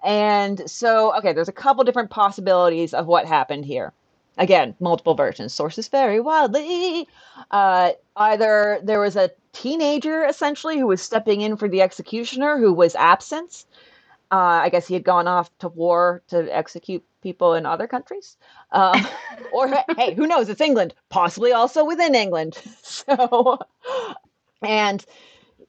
And so, okay, there's a couple different possibilities of what happened here. Again, multiple versions. Sources vary wildly. Uh, either there was a teenager, essentially, who was stepping in for the executioner who was absent. Uh, I guess he had gone off to war to execute people in other countries. Um, or, hey, who knows? It's England, possibly also within England. So, and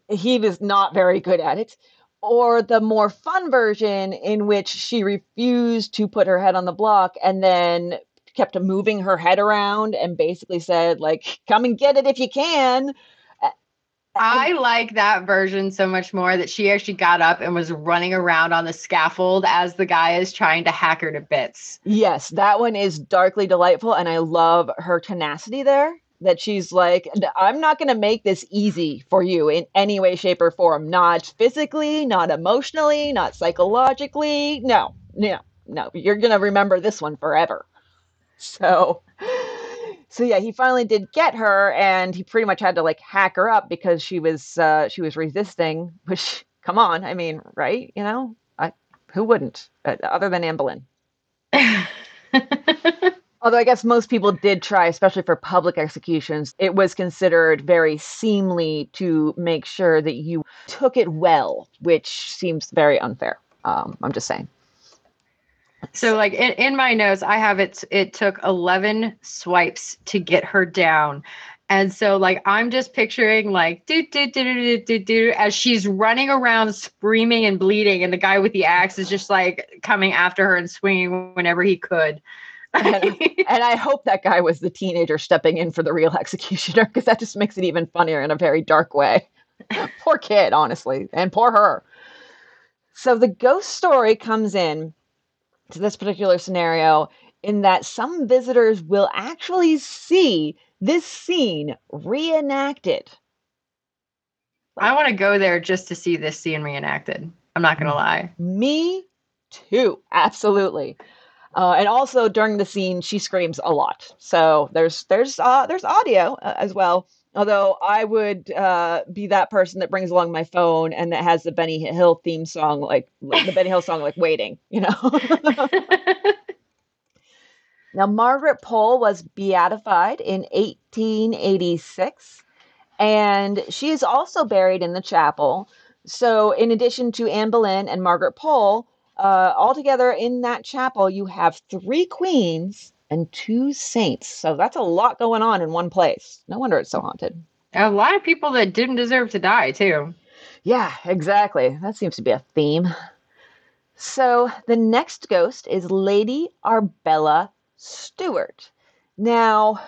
he was not very good at it or the more fun version in which she refused to put her head on the block and then kept moving her head around and basically said like come and get it if you can I like that version so much more that she actually got up and was running around on the scaffold as the guy is trying to hack her to bits. Yes, that one is darkly delightful and I love her tenacity there that she's like, I'm not going to make this easy for you in any way, shape, or form. Not physically, not emotionally, not psychologically. No, no, no. You're going to remember this one forever. So, so yeah, he finally did get her, and he pretty much had to like hack her up because she was uh, she was resisting. Which, come on, I mean, right? You know, I, who wouldn't, uh, other than Anne Boleyn. Although I guess most people did try, especially for public executions, it was considered very seemly to make sure that you took it well, which seems very unfair. Um, I'm just saying. So, like in, in my notes, I have it. It took 11 swipes to get her down. And so, like, I'm just picturing, like, do, do, do, do, do, do, as she's running around screaming and bleeding, and the guy with the axe is just like coming after her and swinging whenever he could and, and, I hope that guy was the teenager stepping in for the real executioner because that just makes it even funnier in a very dark way. poor kid, honestly, and poor her. So the ghost story comes in to this particular scenario in that some visitors will actually see this scene reenacted. I want to go there just to see this scene reenacted. I'm not going to lie. Me too. Absolutely. Uh, and also during the scene, she screams a lot. So there's there's uh, there's audio uh, as well. Although I would uh, be that person that brings along my phone and that has the Benny Hill theme song, like, the Benny Hill song, like "Waiting," you know. now Margaret Pole was beatified in 1886, and she is also buried in the chapel. So, in addition to Anne Boleyn and Margaret Pole, uh, altogether in that chapel, you have three queens and two saints. So that's a lot going on in one place. No wonder it's so haunted. A lot of people that didn't deserve to die, too. Yeah, exactly. That seems to be a theme. So the next ghost is Lady Arbella Stewart. Now,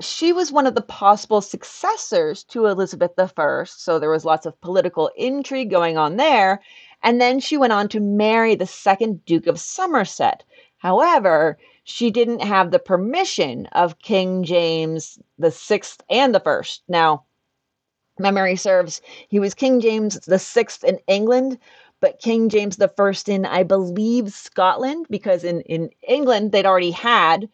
she was one of the possible successors to Elizabeth I, so there was lots of political intrigue going on there. And then she went on to marry the second Duke of Somerset. However, she didn't have the permission of King James the Sixth and the First. Now, memory serves, he was King James the Sixth in England, but King James the First in, I believe, Scotland, because in, in England they'd already had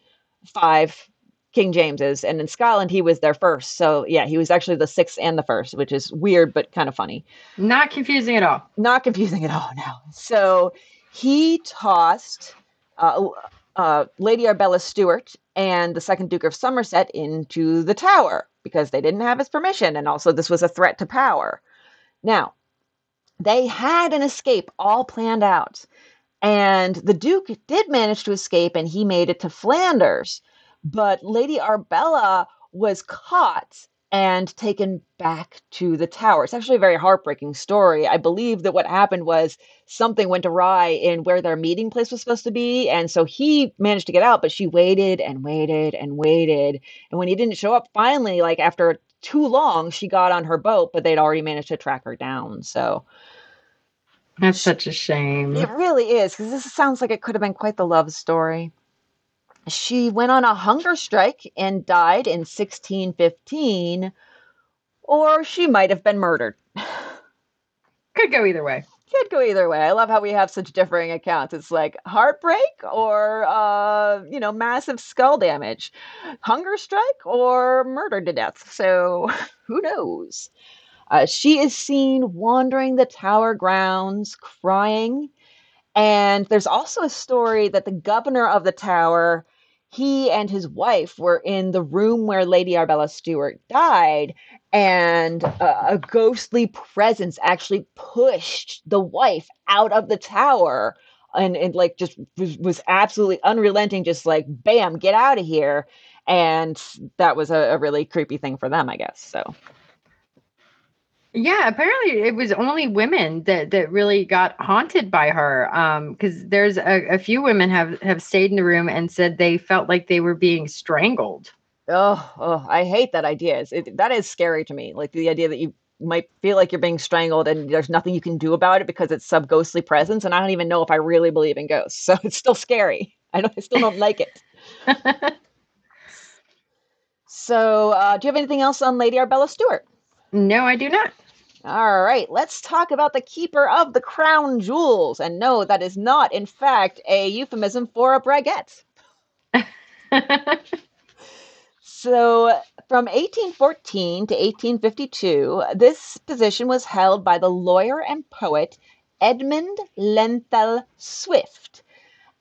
five King James's, and in Scotland he was their first. So yeah, he was actually the sixth and the first, which is weird but kind of funny. Not confusing at all. Not confusing at all. No. So he tossed uh, uh, Lady Arbella Stewart and the second Duke of Somerset into the Tower because they didn't have his permission, and also this was a threat to power. Now, they had an escape all planned out. And the Duke did manage to escape and he made it to Flanders. But Lady Arbella was caught and taken back to the tower. It's actually a very heartbreaking story. I believe that what happened was something went awry in where their meeting place was supposed to be. And so he managed to get out, but she waited and waited and waited. And when he didn't show up, finally, like after too long, she got on her boat, but they'd already managed to track her down. So that's such a shame. It really is, because this sounds like it could have been quite the love story. She went on a hunger strike and died in 1615, or she might have been murdered. Could go either way. could go either way. I love how we have such differing accounts. It's like heartbreak or, uh, you know, massive skull damage, hunger strike or murder to death. So who knows? Uh, she is seen wandering the tower grounds, crying. And there's also a story that the governor of the tower he and his wife were in the room where Lady Arbella Stewart died, and a, a ghostly presence actually pushed the wife out of the tower and, and like just was, was absolutely unrelenting, just like, bam, get out of here. And that was a, a really creepy thing for them, I guess. So. Yeah, apparently it was only women that that really got haunted by her. Um, because there's a, a few women have have stayed in the room and said they felt like they were being strangled. Oh, oh I hate that idea. It, that is scary to me. Like the idea that you might feel like you're being strangled and there's nothing you can do about it because it's some ghostly presence. And I don't even know if I really believe in ghosts, so it's still scary. I don't. I still don't like it. so, uh, do you have anything else on Lady Arbella Stewart? No, I do not. All right, let's talk about the keeper of the crown jewels. And no, that is not, in fact, a euphemism for a braguette. so, from 1814 to 1852, this position was held by the lawyer and poet Edmund Lenthal Swifte.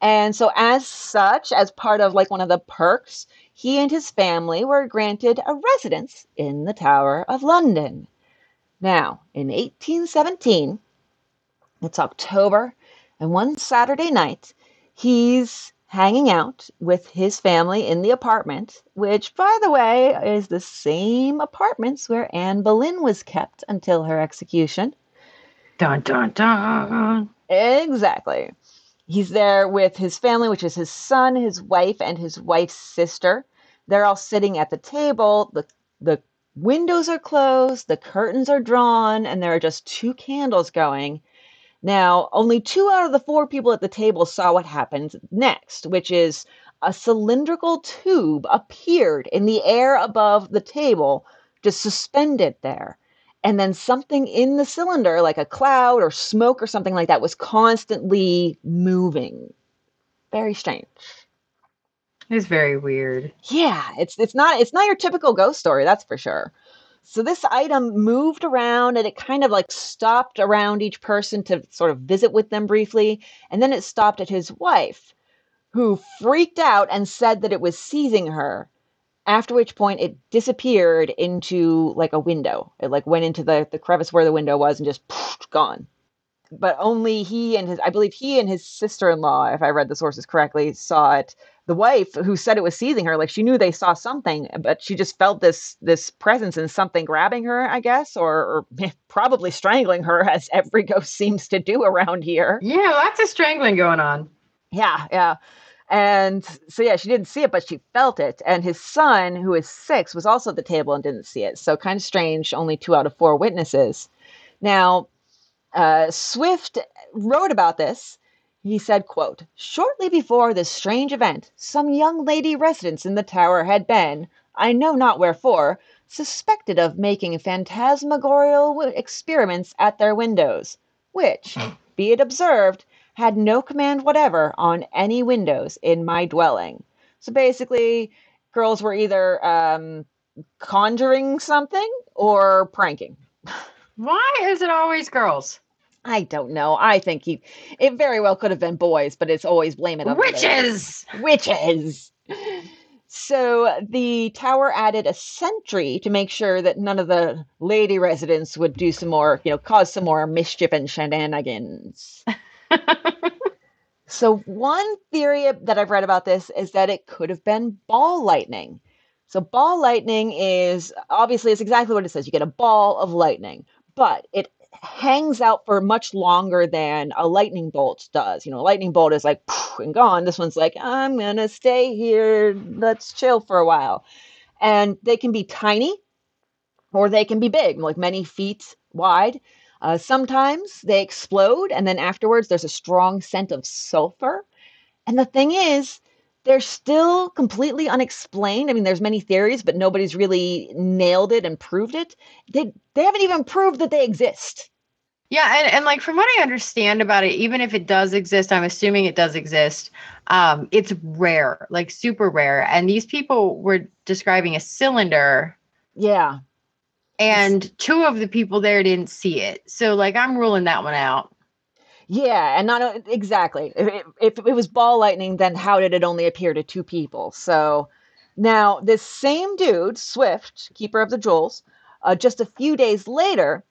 And so, as such, as part of like one of the perks, he and his family were granted a residence in the Tower of London. Now, in 1817, it's October, and one Saturday night, he's hanging out with his family in the apartment, which, by the way, is the same apartments where Anne Boleyn was kept until her execution. Dun dun dun. Exactly. He's there with his family, which is his son, his wife, and his wife's sister. They're all sitting at the table. The the windows are closed, the curtains are drawn, and there are just two candles going. Now, only two out of the four people at the table saw what happened next, which is a cylindrical tube appeared in the air above the table, just suspended there. And then something in the cylinder, like a cloud or smoke or something like that, was constantly moving. Very strange. It's very weird. Yeah, it's it's not it's not your typical ghost story, that's for sure. So this item moved around and it kind of like stopped around each person to sort of visit with them briefly, and then it stopped at his wife, who freaked out and said that it was seizing her. After which point it disappeared into like a window. It like went into the, the crevice where the window was and just poof, gone. But only he and his I believe he and his sister-in-law, if I read the sources correctly, saw it. The wife who said it was seizing her like she knew they saw something but she just felt this this presence and something grabbing her i guess or, or eh, probably strangling her as every ghost seems to do around here. Yeah lots of strangling going on. Yeah yeah. And so yeah she didn't see it but she felt it. And his son who is six was also at the table and didn't see it. So kind of strange only two out of four witnesses. Now uh, Swifte wrote about this he said, quote, Shortly before this strange event, some young lady residents in the tower had been, I know not wherefore, suspected of making phantasmagorial experiments at their windows, which, be it observed, had no command whatever on any windows in my dwelling. So basically, girls were either um, conjuring something or pranking. Why is it always girls? I don't know. I think he, it very well could have been boys, but it's always blame it on witches. Witches. So the tower added a sentry to make sure that none of the lady residents would do some more, you know, cause some more mischief and shenanigans. so one theory that I've read about this is that it could have been ball lightning. So ball lightning is obviously it's exactly what it says. You get a ball of lightning, but it hangs out for much longer than a lightning bolt does. You know, a lightning bolt is like and gone. This one's like, I'm gonna stay here. Let's chill for a while. And they can be tiny or they can be big, like many feet wide. Uh, sometimes they explode, and then afterwards there's a strong scent of sulfur. And the thing is, they're still completely unexplained. I mean, there's many theories, but nobody's really nailed it and proved it. They they haven't even proved that they exist. Yeah, and, and like from what I understand about it, even if it does exist, I'm assuming it does exist. Um, it's rare, like super rare. And these people were describing a cylinder, Yeah. and two of the people there didn't see it. So like I'm ruling that one out. Yeah, and not exactly. If it, if it was ball lightning, then how did it only appear to two people? So now this same dude, Swifte, keeper of the jewels, uh, just a few days later,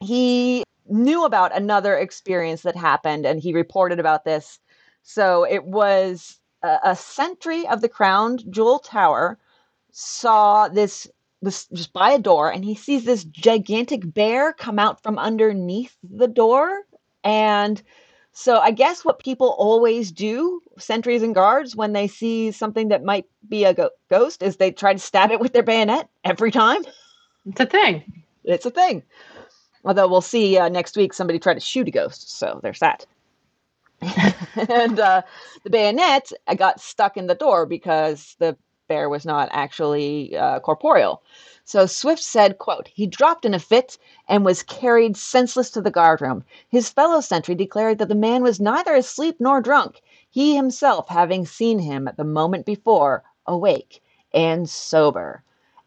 he knew about another experience that happened, and he reported about this. So it was a, a sentry of the crowned jewel tower saw this was just by a door, and he sees this gigantic bear come out from underneath the door and so I guess what people always do, sentries and guards, when they see something that might be a go- ghost, is they try to stab it with their bayonet every time. It's a thing. It's a thing. Although we'll see uh, next week somebody try to shoot a ghost, so there's that. and uh, the bayonet uh, got stuck in the door because the bear was not actually uh, corporeal. So Swifte said, quote, he dropped in a fit and was carried senseless to the guardroom. His fellow sentry declared that the man was neither asleep nor drunk, he himself having seen him the moment before, awake and sober.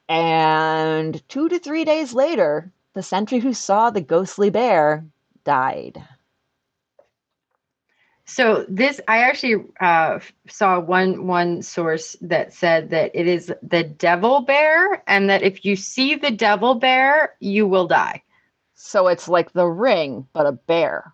And two to three days later, the sentry who saw the ghostly bear died. So this, I actually uh, saw one one source that said that it is the devil bear, and that if you see the devil bear, you will die. So it's like the ring, but a bear.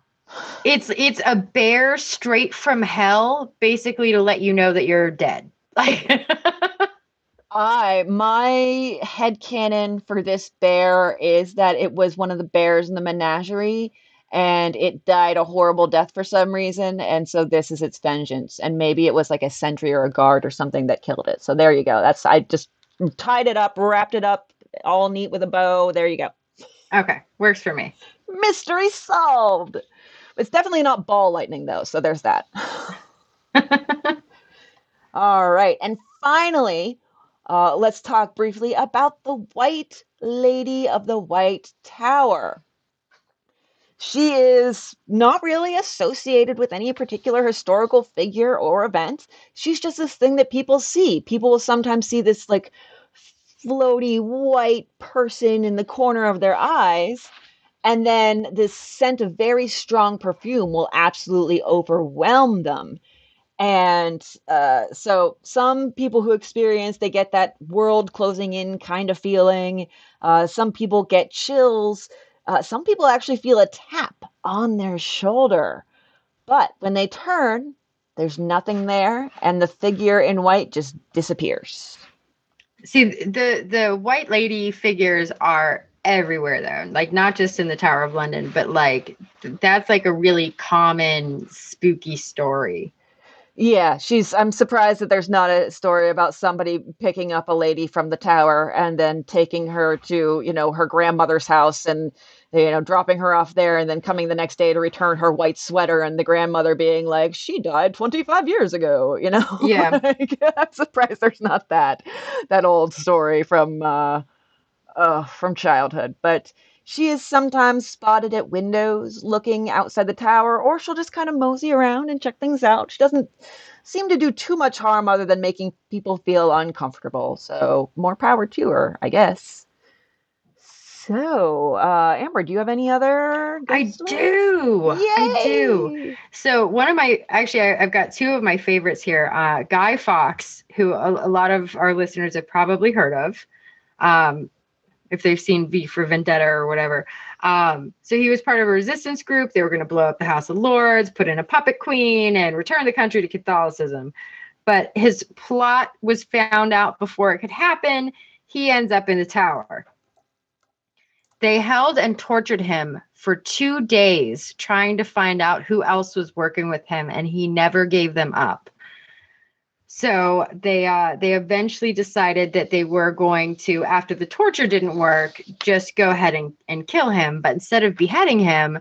It's it's a bear straight from hell, basically to let you know that you're dead. Like, I my head headcanon for this bear is that it was one of the bears in the menagerie and it died a horrible death for some reason and so this is its vengeance and maybe it was like a sentry or a guard or something that killed it. So there you go. That's I just tied it up, wrapped it up all neat with a bow. There you go. okay, works for me. Mystery solved. It's definitely not ball lightning though, so there's that. All right. And finally, uh, let's talk briefly about the White Lady of the White Tower. She is not really associated with any particular historical figure or event. She's just this thing that people see. People will sometimes see this like floaty white person in the corner of their eyes. And then this scent of very strong perfume will absolutely overwhelm them and uh, so some people who experience they get that world closing in kind of feeling uh, some people get chills uh, some people actually feel a tap on their shoulder but when they turn there's nothing there and the figure in white just disappears See, the the white lady figures are everywhere though. Like not just in the Tower of London, but like th- that's like a really common spooky story. Yeah, she's. I'm surprised that there's not a story about somebody picking up a lady from the tower and then taking her to, you know, her grandmother's house and, you know, dropping her off there and then coming the next day to return her white sweater and the grandmother being like, she died 25 years ago, you know? Yeah. Like, I'm surprised there's not that that old story from uh, uh from childhood, but she is sometimes spotted at windows looking outside the tower, or she'll just kind of mosey around and check things out. She doesn't seem to do too much harm other than making people feel uncomfortable. So, more power to her, I guess. So, uh, Amber, do you have any other? I stories? do. I do. So one of my actually, I, I've got two of my favorites here. Uh, Guy Fawkes, who a, a lot of our listeners have probably heard of, um, if they've seen V for Vendetta or whatever. Um, so he was part of a resistance group. They were going to blow up the House of Lords, put in a puppet queen, and return the country to Catholicism. But his plot was found out before it could happen. He ends up in the tower. They held and tortured him for two days trying to find out who else was working with him, and he never gave them up. So they uh, they eventually decided that they were going to, after the torture didn't work, just go ahead and, and kill him. But instead of beheading him,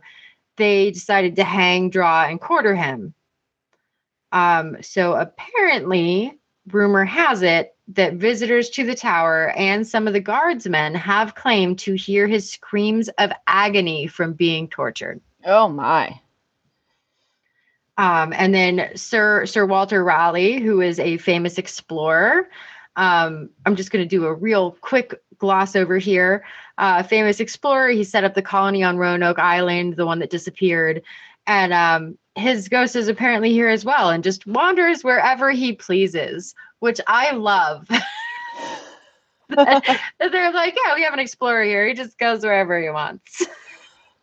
they decided to hang, draw, and quarter him. Um, so apparently, rumor has it that visitors to the tower and some of the guardsmen have claimed to hear his screams of agony from being tortured. Oh my. Um, and then Sir Sir Walter Raleigh, who is a famous explorer. Um, I'm just going to do a real quick gloss over here. Uh, famous explorer. He set up the colony on Roanoke Island, the one that disappeared, and um, his ghost is apparently here as well, and just wanders wherever he pleases, which I love. They're like, yeah, we have an explorer here. He just goes wherever he wants.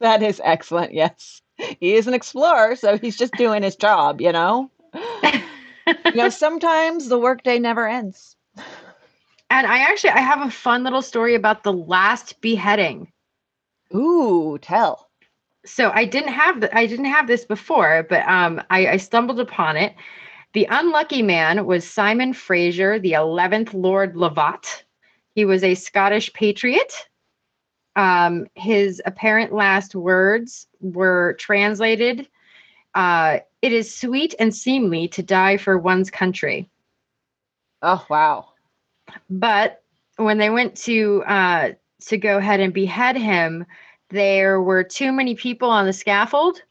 That is excellent. Yes. He is an explorer, so he's just doing his job, you know? you know, sometimes the workday never ends. And I actually I have a fun little story about the last beheading. Ooh, tell. So I didn't have the, I didn't have this before, but um I, I stumbled upon it. The unlucky man was Simon Fraser, the 11th Lord Lovat. He was a Scottish patriot. Um, his apparent last words were translated uh, It is sweet and seemly to die for one's country. Oh, wow. But when they went to uh, to go ahead and behead him, there were too many people on the scaffold,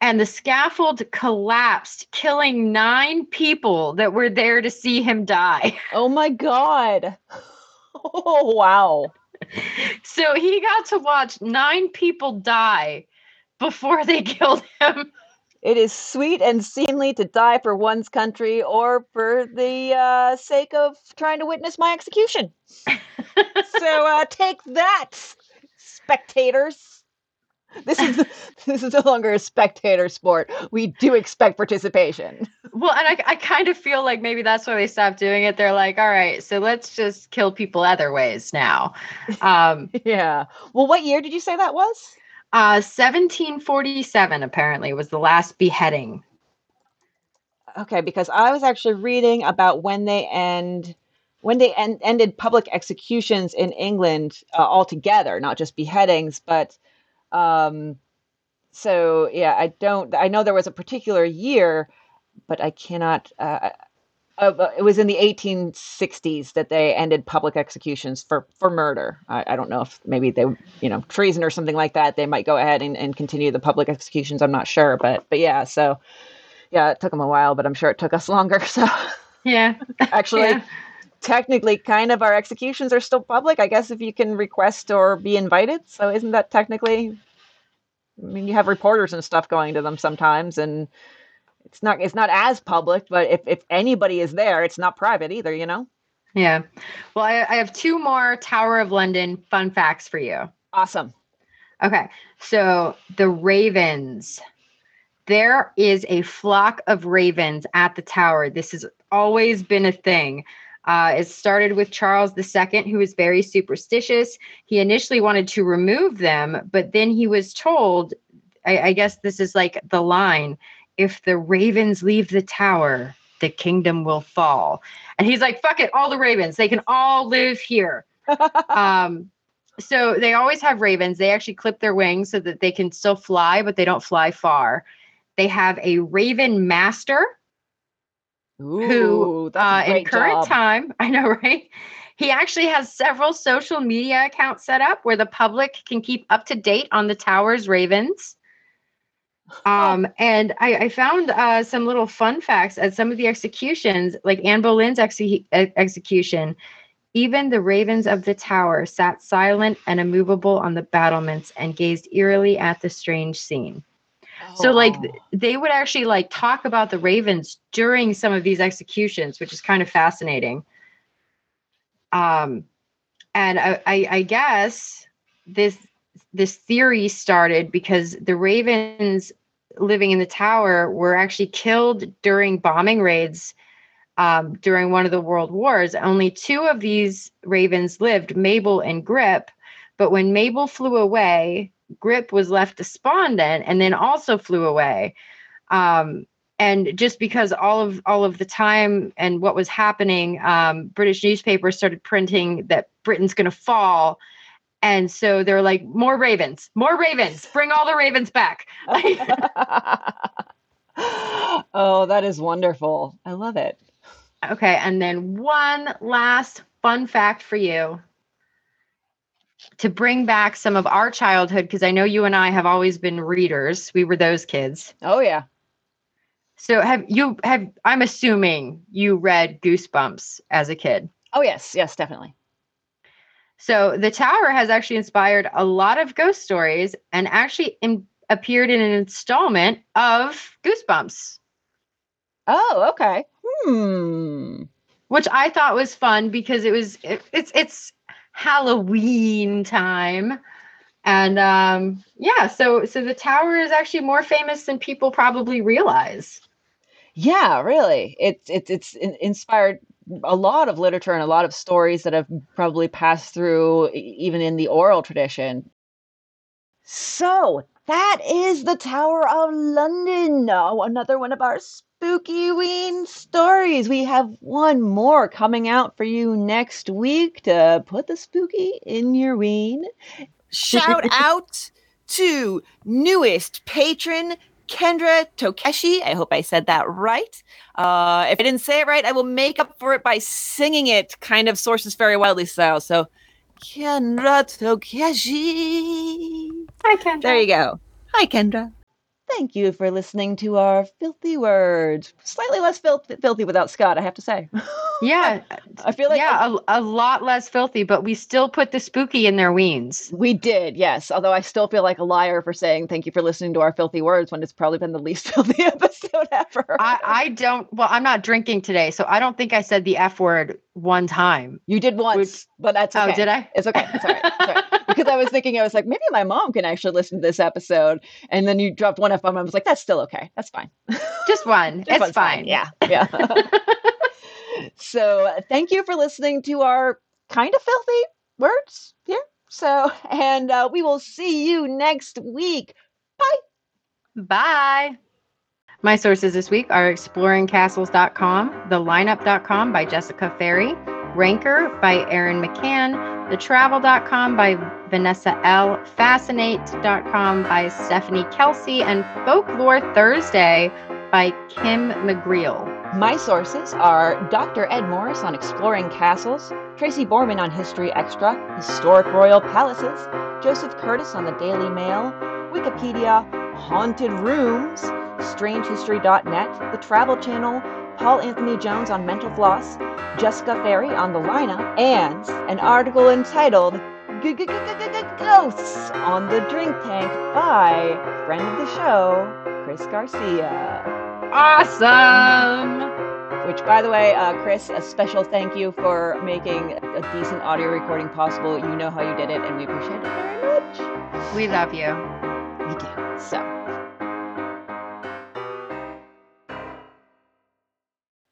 and the scaffold collapsed, killing nine people that were there to see him die. Oh my god. Oh wow. So he got to watch nine people die before they killed him. It is sweet and seemly to die for one's country or for the uh, sake of trying to witness my execution. so uh, take that, spectators. This is this is no longer a spectator sport. We do expect participation. Well, and I, I kind of feel like maybe that's why they stopped doing it. They're like, all right, so let's just kill people other ways now. Um, yeah. Well, what year did you say that was? uh, 1747 apparently was the last beheading. Okay, because I was actually reading about when they end when they en- ended public executions in England uh, altogether, not just beheadings, but um, so yeah, I don't. I know there was a particular year, but I cannot. Uh, uh, it was in the 1860s that they ended public executions for for murder. I, I don't know if maybe they, you know, treason or something like that. They might go ahead and, and continue the public executions. I'm not sure, but but yeah. So yeah, it took them a while, but I'm sure it took us longer. So Yeah. actually. Yeah. Technically, kind of our executions are still public, I guess, if you can request or be invited. So, isn't that technically? I mean, you have reporters and stuff going to them sometimes, and it's not it's not as public. But if if anybody is there, it's not private either. You know. Yeah. Well, I, I have two more Tower of London fun facts for you. Awesome. Okay. So the ravens. There is a flock of ravens at the tower. This has always been a thing. Uh, it started with Charles II, who was very superstitious. He initially wanted to remove them, but then he was told, I, I guess this is like the line if the ravens leave the tower, the kingdom will fall. And he's like, fuck it, all the ravens, they can all live here. um, so they always have ravens. They actually clip their wings so that they can still fly, but they don't fly far. They have a raven master Ooh, who uh, in current job. time, I know, right? He actually has several social media accounts set up where the public can keep up to date on the tower's ravens. Um, and I, I found uh, some little fun facts at some of the executions, like Anne Boleyn's exe- execution. Even the ravens of the tower sat silent and immovable on the battlements and gazed eerily at the strange scene. So like Oh. they would actually like talk about the ravens during some of these executions, which is kind of fascinating. Um, and I, I, I guess this this theory started because the ravens living in the tower were actually killed during bombing raids um, during one of the world wars. Only two of these ravens lived, Mabel and Grip. But when Mabel flew away, Grip was left despondent and then also flew away. Um, and just because all of all of the time and what was happening, um, British newspapers started printing that Britain's going to fall, and so they're like, "More ravens, more ravens, bring all the ravens back." oh, that is wonderful. I love it. Okay, and then one last fun fact for you to bring back some of our childhood because I know you and I have always been readers. We were those kids. Oh yeah. So have you have I'm assuming you read Goosebumps as a kid. Oh yes, yes, definitely. So the tower has actually inspired a lot of ghost stories and actually in, appeared in an installment of Goosebumps. Oh, okay. Hmm. Which I thought was fun because it was it, it's it's Halloween time. And um yeah, so so the tower is actually more famous than people probably realize. Yeah, really. It's it's it's inspired a lot of literature and a lot of stories that have probably passed through even in the oral tradition. So that is the Tower of London. Oh, another one of our spooky ween stories. We have one more coming out for you next week to put the spooky in your ween. Shout out to newest patron Kendra Tokeshi. I hope I said that right. Uh, if I didn't say it right, I will make up for it by singing it kind of Sources Very Wildly style. So, Kendra Tokeshi. Hi, Kendra. There you go. Hi, Kendra. Thank you for listening to our filthy words. Slightly less filth- filthy without Scott, I have to say. Yeah, I feel like yeah, a, a lot less filthy, but we still put the spooky in their weens. we did, yes. Although I still feel like a liar for saying thank you for listening to our filthy words when it's probably been the least filthy episode ever. I, I don't, well, I'm not drinking today, so I don't think I said the F word one time. you did once, Which- but that's oh, okay. Oh, did I? It's okay. It's all right. It's all right. Because I was thinking, I was like, maybe my mom can actually listen to this episode. And then you dropped one F bomb. I was like, that's still okay. That's fine. Just one. Just it's one's fine. Yeah. Yeah. so uh, thank you for listening to our kind of filthy words here. So, and uh, we will see you next week. Bye. Bye. My sources this week are exploringcastles.com, thelineup.com by Jessica Ferry, Ranker by Aaron McCann, thetravel.com by Vanessa L, fascinate.com by Stephanie Kelsey, and Folklore Thursday by Kim McGreal. My sources are Dr. Ed Morris on exploring castles, Tracy Borman on History Extra, historic royal palaces, Joseph Curtis on the Daily Mail, Wikipedia, haunted rooms, strangehistory.net, the Travel Channel, Paul Anthony Jones on Mental Floss, Jessica Ferry on the lineup, and an article entitled Ghosts on the Drink Tank by friend of the show, Chris Garcia. Awesome. Which, by the way, uh, Chris, a special thank you for making a decent audio recording possible. You know how you did it, and we appreciate it very much. We love you. We do. So,